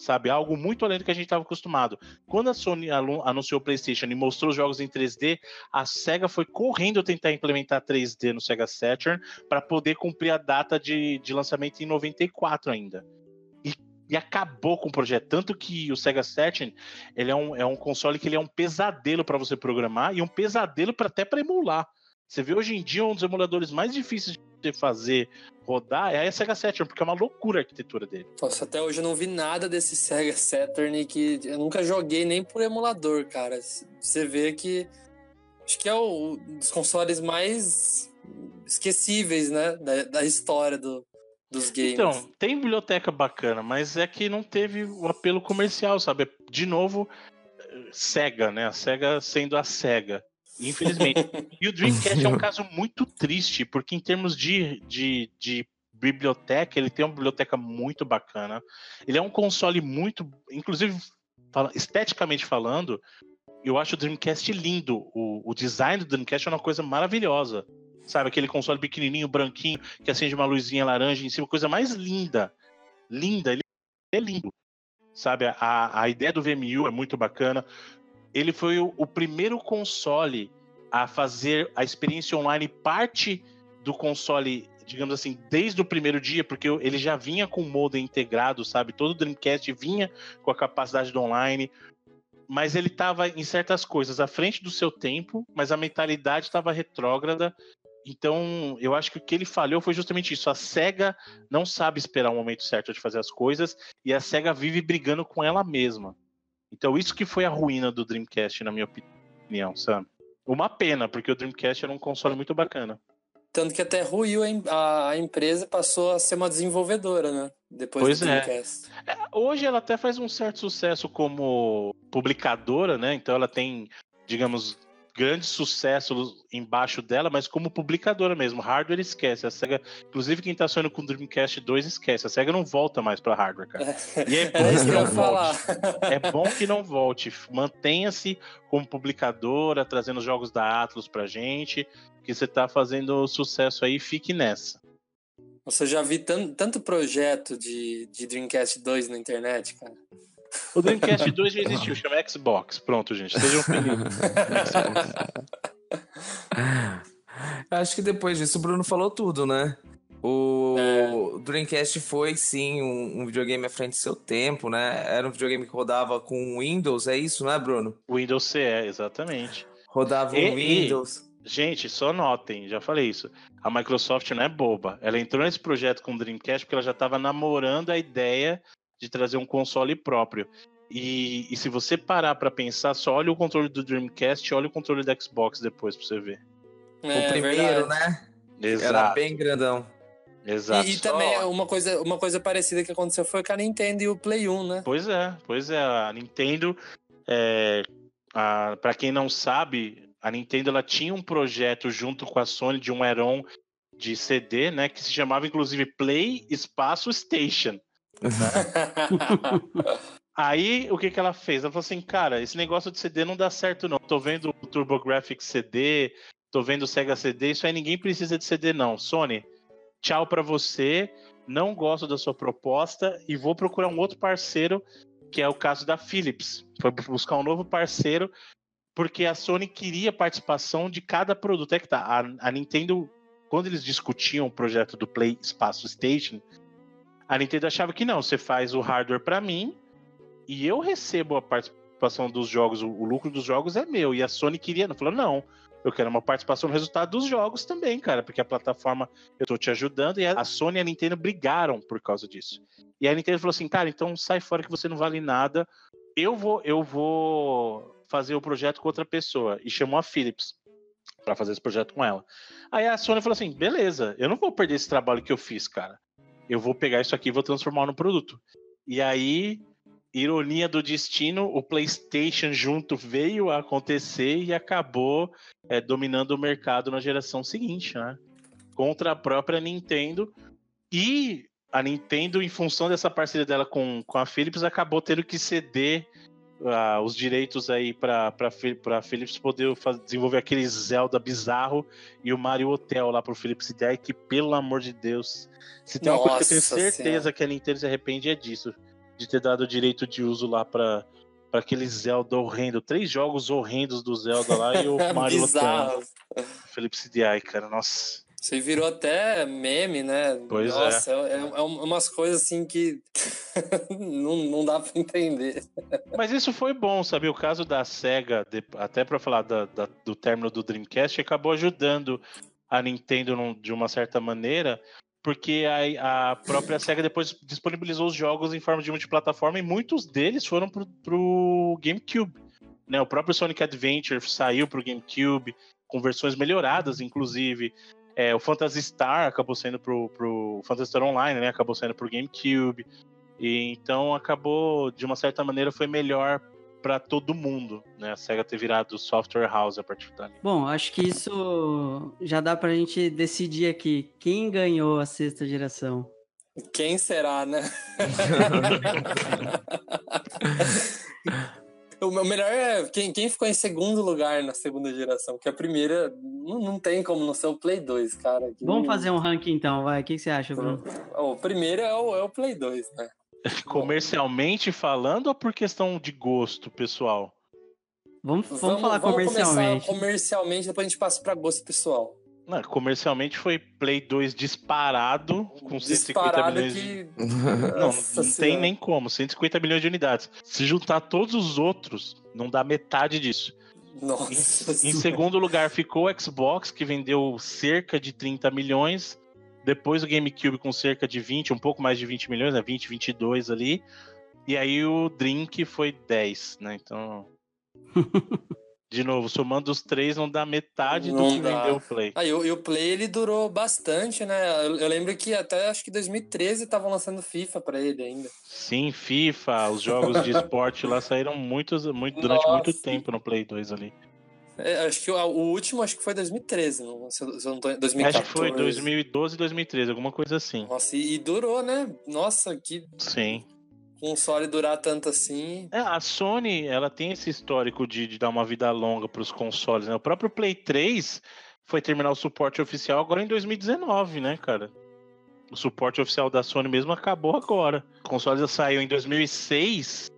sabe? Algo muito além do que a gente estava acostumado. Quando a Sony anunciou o PlayStation e mostrou os jogos em 3D, a Sega foi correndo tentar implementar 3D no Sega Saturn para poder cumprir a data de, de lançamento em 94 ainda. E, e acabou com o projeto. Tanto que o Sega Saturn ele é, um, é um console que ele é um pesadelo para você programar e um pesadelo até para emular. Você vê hoje em dia um dos emuladores mais difíceis de fazer rodar é a Sega Saturn, porque é uma loucura a arquitetura dele. Nossa, até hoje eu não vi nada desse Sega Saturn que eu nunca joguei nem por emulador, cara. Você vê que acho que é um dos consoles mais esquecíveis, né, da, da história do, dos games. Então, tem biblioteca bacana, mas é que não teve o apelo comercial, sabe? De novo, Sega, né? A Sega sendo a Sega. Infelizmente. e o Dreamcast é um caso muito triste, porque em termos de, de, de biblioteca, ele tem uma biblioteca muito bacana. Ele é um console muito. Inclusive, esteticamente falando, eu acho o Dreamcast lindo. O, o design do Dreamcast é uma coisa maravilhosa. Sabe, aquele console pequenininho, branquinho, que acende uma luzinha laranja em cima, coisa mais linda. Linda, ele é lindo. Sabe, a, a ideia do VMU é muito bacana. Ele foi o, o primeiro console a fazer a experiência online parte do console, digamos assim, desde o primeiro dia, porque ele já vinha com o modem integrado, sabe? Todo o Dreamcast vinha com a capacidade do online, mas ele estava em certas coisas à frente do seu tempo, mas a mentalidade estava retrógrada então, eu acho que o que ele falhou foi justamente isso. A SEGA não sabe esperar o momento certo de fazer as coisas e a SEGA vive brigando com ela mesma. Então, isso que foi a ruína do Dreamcast, na minha opinião, sabe? Uma pena, porque o Dreamcast era um console muito bacana. Tanto que até ruiu a, empresa passou a ser uma desenvolvedora, né? Depois pois do é. Dreamcast. É. Hoje ela até faz um certo sucesso como publicadora, né? Então ela tem, digamos, grande sucesso embaixo dela, mas como publicadora mesmo. Hardware esquece. A SEGA, inclusive quem tá sonhando com o Dreamcast 2 esquece. A SEGA não volta mais para hardware, cara. E é bom que não volte. É bom que não volte. Mantenha-se como publicadora, trazendo jogos da Atlus pra gente, que você tá fazendo sucesso aí, fique nessa. Você já vi tanto, tanto projeto de, de Dreamcast 2 na internet, cara. O Dreamcast 2 já existiu, chama Xbox. Pronto, gente. Sejam felizes. Acho que depois disso o Bruno falou tudo, né? O é. Dreamcast foi sim um, um, videogame à frente do seu tempo, né? Era um videogame que rodava com Windows, é isso, não é, Bruno? Windows CE, exatamente. Rodava e, Windows. E, gente, só notem, já falei isso. A Microsoft não é boba. Ela entrou nesse projeto com o Dreamcast porque ela já estava namorando a ideia de trazer um console próprio. E, e se você parar para pensar, só olha o controle do Dreamcast e olha o controle do Xbox depois pra você ver. É, o primeiro, né? Exato. Era bem grandão. Exato. E, e também uma coisa, uma coisa parecida que aconteceu foi com a Nintendo e o Play 1, né? Pois é, pois é. A Nintendo, é, a, pra quem não sabe, a Nintendo ela tinha um projeto junto com a Sony de um Heron de CD, né? Que se chamava inclusive Play Espaço Station. Né? Aí, o que, que ela fez? Ela falou assim, cara, esse negócio de CD não dá certo não. Tô vendo o TurboGrafx CD, tô vendo o Sega CD, isso aí ninguém precisa de CD não. Sony, tchau para você, não gosto da sua proposta e vou procurar um outro parceiro, que é o caso da Philips. Foi buscar um novo parceiro, porque a Sony queria participação de cada produto. É que tá, a, a Nintendo, quando eles discutiam o projeto do Play Espaço Station, a Nintendo achava que não, você faz o hardware para mim e eu recebo a participação dos jogos, o, lucro dos jogos é meu. E a Sony queria, não falou, não, eu quero uma participação no resultado dos jogos também, cara, porque a plataforma eu tô te ajudando e a Sony e a Nintendo brigaram por causa disso. E a Nintendo falou assim, cara, então sai fora que você não vale nada. Eu vou, eu vou fazer o projeto com outra pessoa e chamou a Philips para fazer esse projeto com ela. Aí a Sony falou assim, beleza, eu não vou perder esse trabalho que eu fiz, cara eu vou pegar isso aqui e vou transformar no produto. E aí, ironia do destino, o PlayStation junto veio a acontecer e acabou é, dominando o mercado na geração seguinte, né? Contra a própria Nintendo. E a Nintendo, em função dessa parceria dela com, com a Philips, acabou tendo que ceder uh, os direitos aí para para Philips poder fazer, desenvolver aquele Zelda bizarro e o Mario Hotel lá pro Philips ideia que pelo amor de Deus, se tem Nossa uma coisa que eu tenho certeza senhora. que a Nintendo se arrepende é disso, de ter dado o direito de uso lá para para aquele Zelda horrendo, três jogos horrendos do Zelda lá e o Mario Hotel. Philips CDI, cara, nossa. Isso aí virou até meme, né? Pois Nossa, é. É, é umas coisas assim que não, não dá pra entender. Mas isso foi bom, sabe? O caso da SEGA, até pra falar da, da, do término do Dreamcast, acabou ajudando a Nintendo de uma certa maneira, porque a, a própria SEGA depois disponibilizou os jogos em forma de multiplataforma e muitos deles foram pro, pro GameCube. Né? O próprio Sonic Adventure saiu pro GameCube, com versões melhoradas, inclusive. É, o Phantasy Star acabou saindo pro, pro Phantasy Star Online, né? Acabou saindo pro GameCube. E então acabou, de uma certa maneira, foi melhor para todo mundo, né? A SEGA ter virado software house a partir dali. Bom, acho que isso já dá pra gente decidir aqui quem ganhou a sexta geração. Quem será, né? o melhor é quem, quem ficou em segundo lugar na segunda geração, que a primeira não, não tem como não ser o Play 2, cara. Vamos fazer um ranking então, vai. O que, que você acha, Bruno? O primeiro é o, é o Play 2, né? Comercialmente falando ou por questão de gosto pessoal? Vamos, vamos, vamos falar vamos comercialmente. comercialmente, depois a gente passa para gosto pessoal. Não, comercialmente foi Play 2 disparado com disparado 150 milhões. Que... não, não tem nem como, 150 milhões de unidades. Se juntar todos os outros, não dá metade disso. Nossa. Em, em segundo lugar ficou o Xbox, que vendeu cerca de 30 milhões. Depois o GameCube com cerca de 20, um pouco mais de 20 milhões, né? 20, 22 ali. E aí o Drink foi 10, né? Então. de novo, somando os três, não dá metade não do que dá. vendeu o Play. Ah, e, o, e o Play ele durou bastante, né? Eu, eu, lembro que até acho que 2013 estavam lançando FIFA para ele ainda. Sim, FIFA, os jogos de esporte lá saíram muitos, muito, durante Nossa. muito tempo no Play 2 ali. É, acho que o, o, último acho que foi 2013, não, se, eu não tô, 2014. Acho que foi 2012, 2013, alguma coisa assim. Nossa, e, e durou, né? Nossa, que Sim. Console durar tanto assim. É, a Sony, ela tem esse histórico de, de dar uma vida longa para os consoles, né? O próprio Play 3 foi terminar o suporte oficial agora em 2019, né, cara? O suporte oficial da Sony mesmo acabou agora. O console saiu em 2006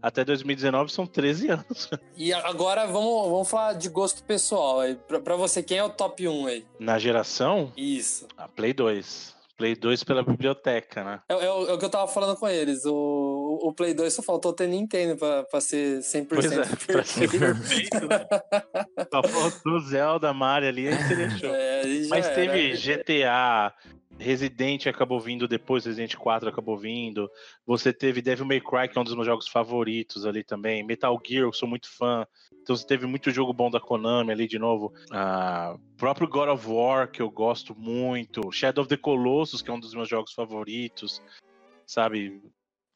até 2019 são 13 anos. E agora vamos, vamos falar de gosto pessoal. Pra, pra você, quem é o top 1 aí? Na geração? Isso. A Play 2. Play 2 pela biblioteca, né? É, é, é, o que eu tava falando com eles. O, o Play 2 só faltou ter Nintendo pra, pra ser 100% pois é, perfeito. Pra ser perfeito né? só faltou Zelda, Mario ali, aí seria show. É, Mas teve GTA, Resident acabou vindo depois, Resident 4 acabou vindo. Você teve Devil May Cry, que é um dos meus jogos favoritos ali também. Metal Gear, eu sou muito fã. Então você teve muito jogo bom da Konami ali de novo. Ah, próprio God of War, que eu gosto muito. Shadow of the Colossus, que é um dos meus jogos favoritos. Sabe?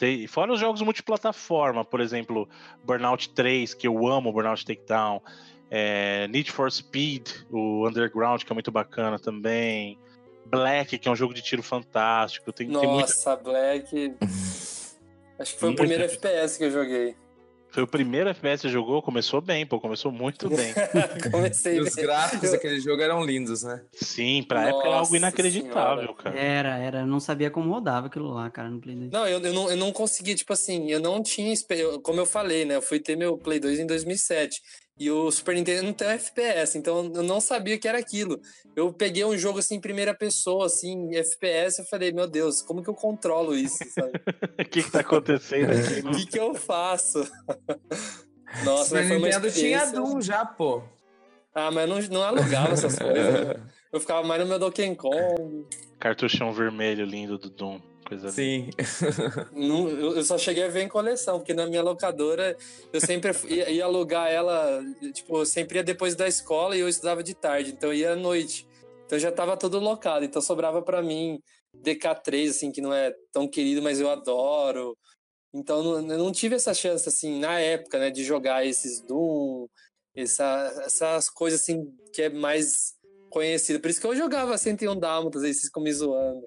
Tem, fora os jogos multiplataforma, por exemplo, Burnout 3, que eu amo, Burnout Takedown. É, Need for Speed, o Underground, que é muito bacana também. Black, que é um jogo de tiro fantástico. Tem, Nossa, tem Black. Acho que foi o primeiro FPS que eu joguei. Foi o primeiro FPS que você jogou, começou bem, pô, começou muito bem. Comecei e os gráficos daquele jogo eram lindos, né? Sim, pra Nossa época era algo inacreditável, senhora. cara. Era, era, eu não sabia como rodava aquilo lá, cara, no Play 2. Não, eu, eu não, eu não consegui, tipo assim, eu não tinha, como eu falei, né, eu fui ter meu Play 2 em 2007. E o Super Nintendo não tem FPS, então eu não sabia que era aquilo. Eu peguei um jogo assim em primeira pessoa, assim, FPS, eu falei, meu Deus, como que eu controlo isso, O que, que tá acontecendo aqui? O que, que eu faço? Nossa, Super mas Nintendo tinha Doom já, pô. Ah, mas eu não, não alugava essas coisas. Eu ficava mais no meu Donkey Kong. Cartuchão vermelho lindo do Doom coisa Sim. Não, eu só cheguei a ver em coleção, porque na minha locadora eu sempre ia, ia, alugar ela, tipo, eu sempre ia depois da escola e eu estudava de tarde, então eu ia à noite. Então já tava tudo locado, então sobrava para mim DK3, assim, que não é tão querido, mas eu adoro. Então eu não tive essa chance, assim, na época, né, de jogar esses Doom, essa, essas coisas, assim, que é mais conhecido. Por isso que eu jogava 101 Dálmatas, aí vocês ficam me zoando.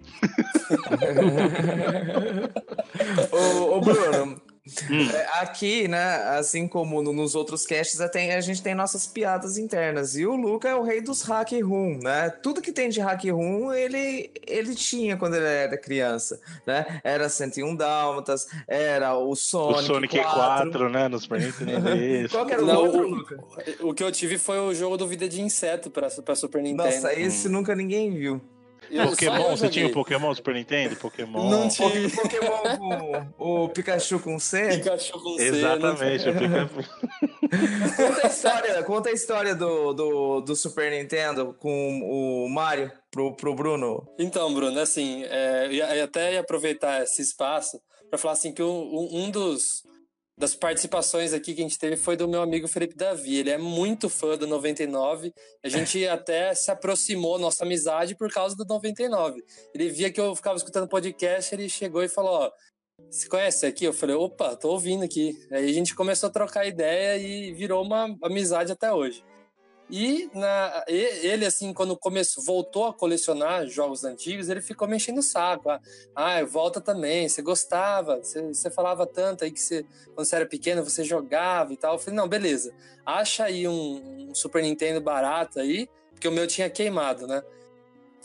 ô, ô, Bruno, Hum. É, aqui, né, assim como nos outros casts, a gente tem nossas piadas internas. E o Luca é o rei dos hack room, né? Tudo que tem de hack room, ele, ele tinha quando ele era criança, né? Era 101 Dálmatas, era o Sonic. O Sonic 4, 4 né? Nos Nintendo. Qual que era o Não, outro, o, Luca? o que eu tive foi o jogo do Vida de Inseto pra, pra Super Nintendo. Nossa, esse Hum. nunca ninguém viu. Eu- Pokémon, você tinha o joguei. Pokémon Super Nintendo? Pokémon. Não tinha. Po- Pokémon com o Pikachu com C. Pikachu com C, Exatamente, não o Pikachu. Conta a história, conta a história do, do, do Super Nintendo com o Mario pro, pro Bruno. Então, Bruno, assim, é, eu até ia aproveitar esse espaço para falar assim que o- um, um dos das participações aqui que a gente teve foi do meu amigo Felipe Davi. Ele é muito fã do 99. A gente até se aproximou nossa amizade por causa do 99. Ele via que eu ficava escutando podcast, ele chegou e falou: "Ó, você conhece aqui?" Eu falei: "Opa, tô ouvindo aqui". Aí a gente começou a trocar ideia e virou uma amizade até hoje. E na, e- ele, assim, quando começou, voltou a colecionar jogos antigos, ele ficou me enchendo o saco. Ah, volta também, você gostava, você, você falava tanto aí que você, quando você era pequeno, você jogava e tal. Eu falei, não, beleza, acha aí um, um Super Nintendo barato aí, porque o meu tinha queimado, né?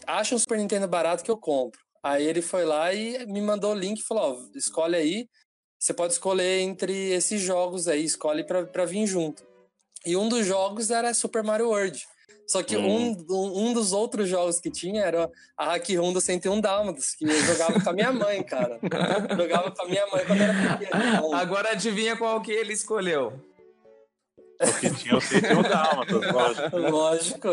Acha um Super Nintendo barato que eu compro. Aí ele foi lá e me mandou o link e falou, ó, escolhe aí, você pode escolher entre esses jogos aí, escolhe pra vir junto. E um dos jogos era Super Mario World. Só que Hum. um, um, dos outros jogos que tinha era a Hack do 101 Dálmatas, que eu jogava com a minha mãe, cara. jogava com a minha mãe quando era pequeno. Então, Agora adivinha qual que ele escolheu. Porque tinha o 101 Dálmatas, lógico. Lógico.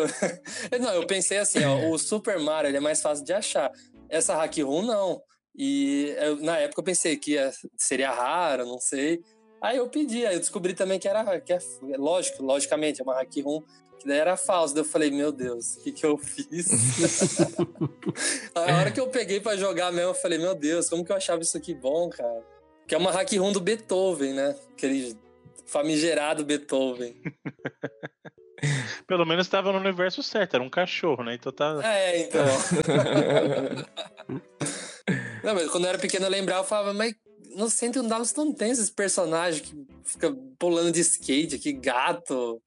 Não, eu pensei assim, ó, o Super Mario ele é mais fácil de achar. Essa Hack Room, não. E eu- na época eu pensei que ia- seria raro, não sei. Aí eu pedi, aí eu descobri também que era, que é, lógico, logicamente, é uma Hack que daí era falso. Daí eu falei, meu Deus, o que que eu fiz? a hora que eu peguei pra jogar mesmo, eu falei, meu Deus, como que eu achava isso aqui bom, cara? Que é uma Hack do Beethoven, né? Aquele famigerado Beethoven. Pelo menos estava no universo certo, era um cachorro, né? Então tá. É, então. não, mas quando eu era pequeno eu lembrava, eu falava, mas no 101 Dallas não tem esses personagens que fica pulando de skate aqui, gato.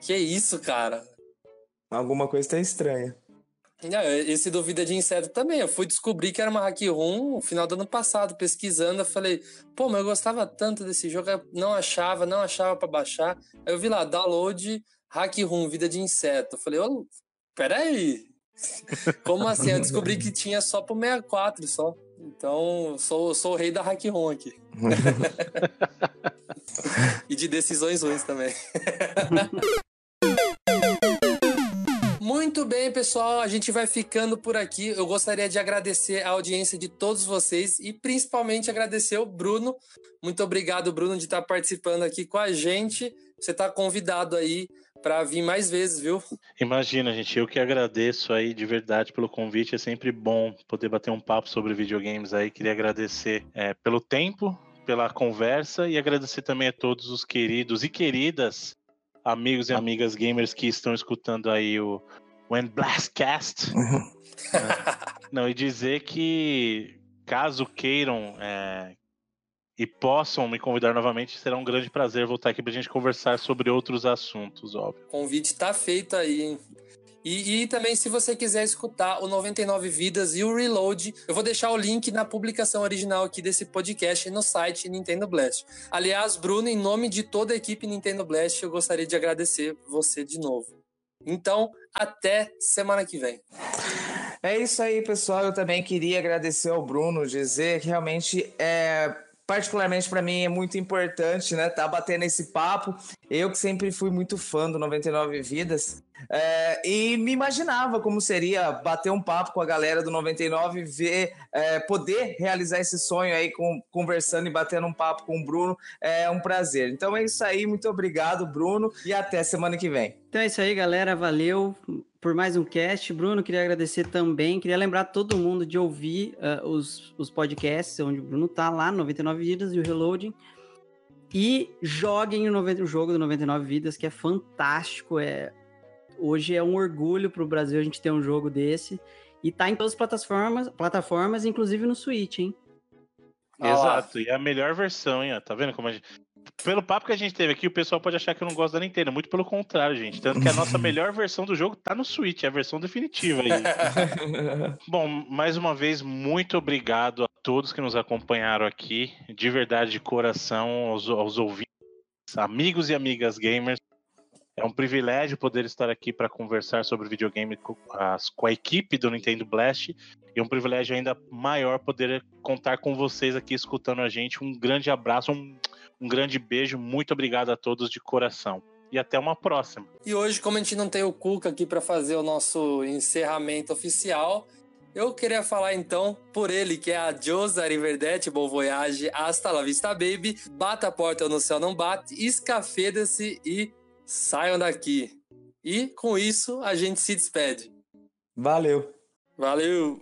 Que isso, cara? Alguma coisa tá estranha. Esse do Vida de Inseto também. Eu fui descobrir que era uma hack room no final do ano passado, pesquisando. Eu falei, pô, mas eu gostava tanto desse jogo, eu não achava, não achava pra baixar. Aí eu vi lá, download hack room, Vida de Inseto. Eu falei, ô, peraí. Como assim? Eu descobri que tinha só pro 64 só. Então, sou, sou o rei da hack aqui. e de decisões ruins também. Muito bem, pessoal. A gente vai ficando por aqui. Eu gostaria de agradecer a audiência de todos vocês e principalmente agradecer o Bruno. Muito obrigado, Bruno, de estar participando aqui com a gente. Você está convidado aí para vir mais vezes, viu? Imagina, gente, eu que agradeço aí de verdade pelo convite. É sempre bom poder bater um papo sobre videogames aí. Queria agradecer é, pelo tempo, pela conversa e agradecer também a todos os queridos e queridas amigos e amigas gamers que estão escutando aí o When Blastcast. É, Não, e dizer que caso queiram é, e possam me convidar novamente, será um grande prazer voltar aqui pra gente conversar sobre outros assuntos, óbvio. O convite tá feito aí, hein? E, e também, se você quiser escutar o 99 Vidas e o Reload, eu vou deixar o link na publicação original aqui desse podcast no site Nintendo Blast. Aliás, Bruno, em nome de toda a equipe Nintendo Blast, eu gostaria de agradecer você de novo. Então, até semana que vem. É isso aí, pessoal. Eu também queria agradecer ao Bruno, dizer que realmente é particularmente para mim é muito importante, né, tá batendo esse papo. Eu que sempre fui muito fã do 99 Vidas é, e me imaginava como seria bater um papo com a galera do 99, ver, é, poder realizar esse sonho aí com, conversando e batendo um papo com o Bruno é um prazer. Então é isso aí, muito obrigado, Bruno, e até semana que vem. Então é isso aí, galera. Valeu por mais um cast. Bruno, queria agradecer também. Queria lembrar todo mundo de ouvir uh, os, os podcasts onde o Bruno tá lá, 99 Vidas e o Reloading. E joguem o, 90, o jogo do 99 Vidas, que é fantástico. É, hoje é um orgulho pro Brasil a gente ter um jogo desse. E tá em todas as plataformas, plataformas inclusive no Switch, hein? Exato, e é a melhor versão, hein? Tá vendo como a gente. Pelo papo que a gente teve aqui, o pessoal pode achar que eu não gosto da Nintendo. Muito pelo contrário, gente. Tanto que a nossa melhor versão do jogo tá no Switch, é a versão definitiva aí. Bom, mais uma vez, muito obrigado a todos que nos acompanharam aqui. De verdade, de coração, aos, aos ouvintes, amigos e amigas gamers. É um privilégio poder estar aqui para conversar sobre videogame com a, com a equipe do Nintendo Blast e um privilégio ainda maior poder contar com vocês aqui escutando a gente. Um grande abraço, um, um grande beijo, muito obrigado a todos de coração. E até uma próxima. E hoje, como a gente não tem o Cuca aqui para fazer o nosso encerramento oficial, eu queria falar então por ele, que é a Josa Riverdete, Bom Voyage, Hasta la Vista Baby, Bata a Porta no Céu Não Bate, Escafeda-se e saiam daqui. E com isso a gente se despede. Valeu. Valeu.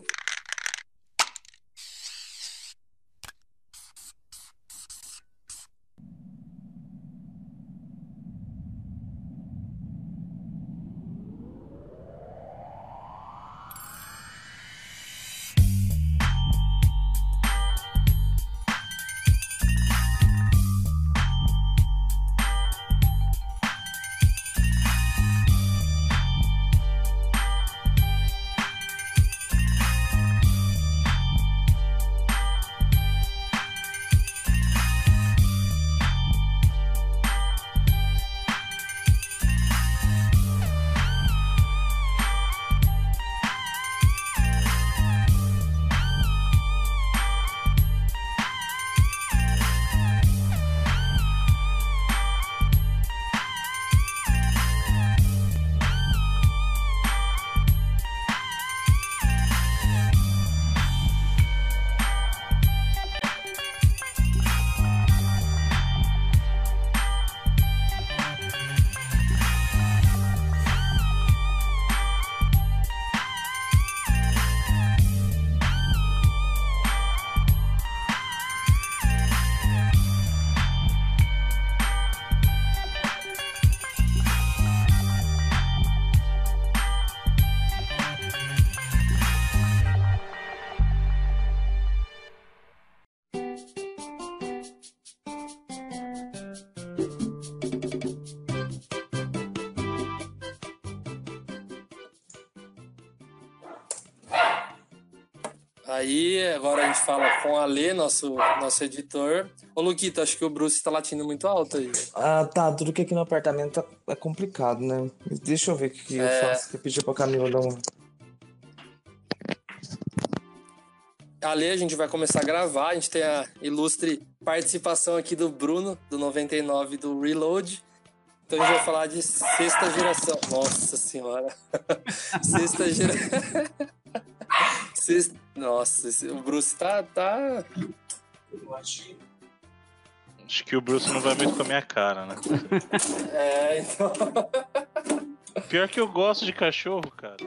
Agora a gente fala com a Lê, nosso, nosso editor. Ô, Luquito, acho que o Bruce tá latindo muito alto aí. Ah, tá. Tudo que aqui no apartamento é complicado, né? Deixa eu ver o que, que é... eu faço. Que eu pedi pra Camila dar uma. Ali a gente vai começar a gravar. A gente tem a ilustre participação aqui do Bruno, do 99 do Reload. Então a gente vai falar de sexta geração. Nossa senhora. sexta geração. Sexta... Nossa, esse... o Bruce tá. tá... Acho que o Bruce não vai muito com a minha cara, né? É, então. Pior que eu gosto de cachorro, cara.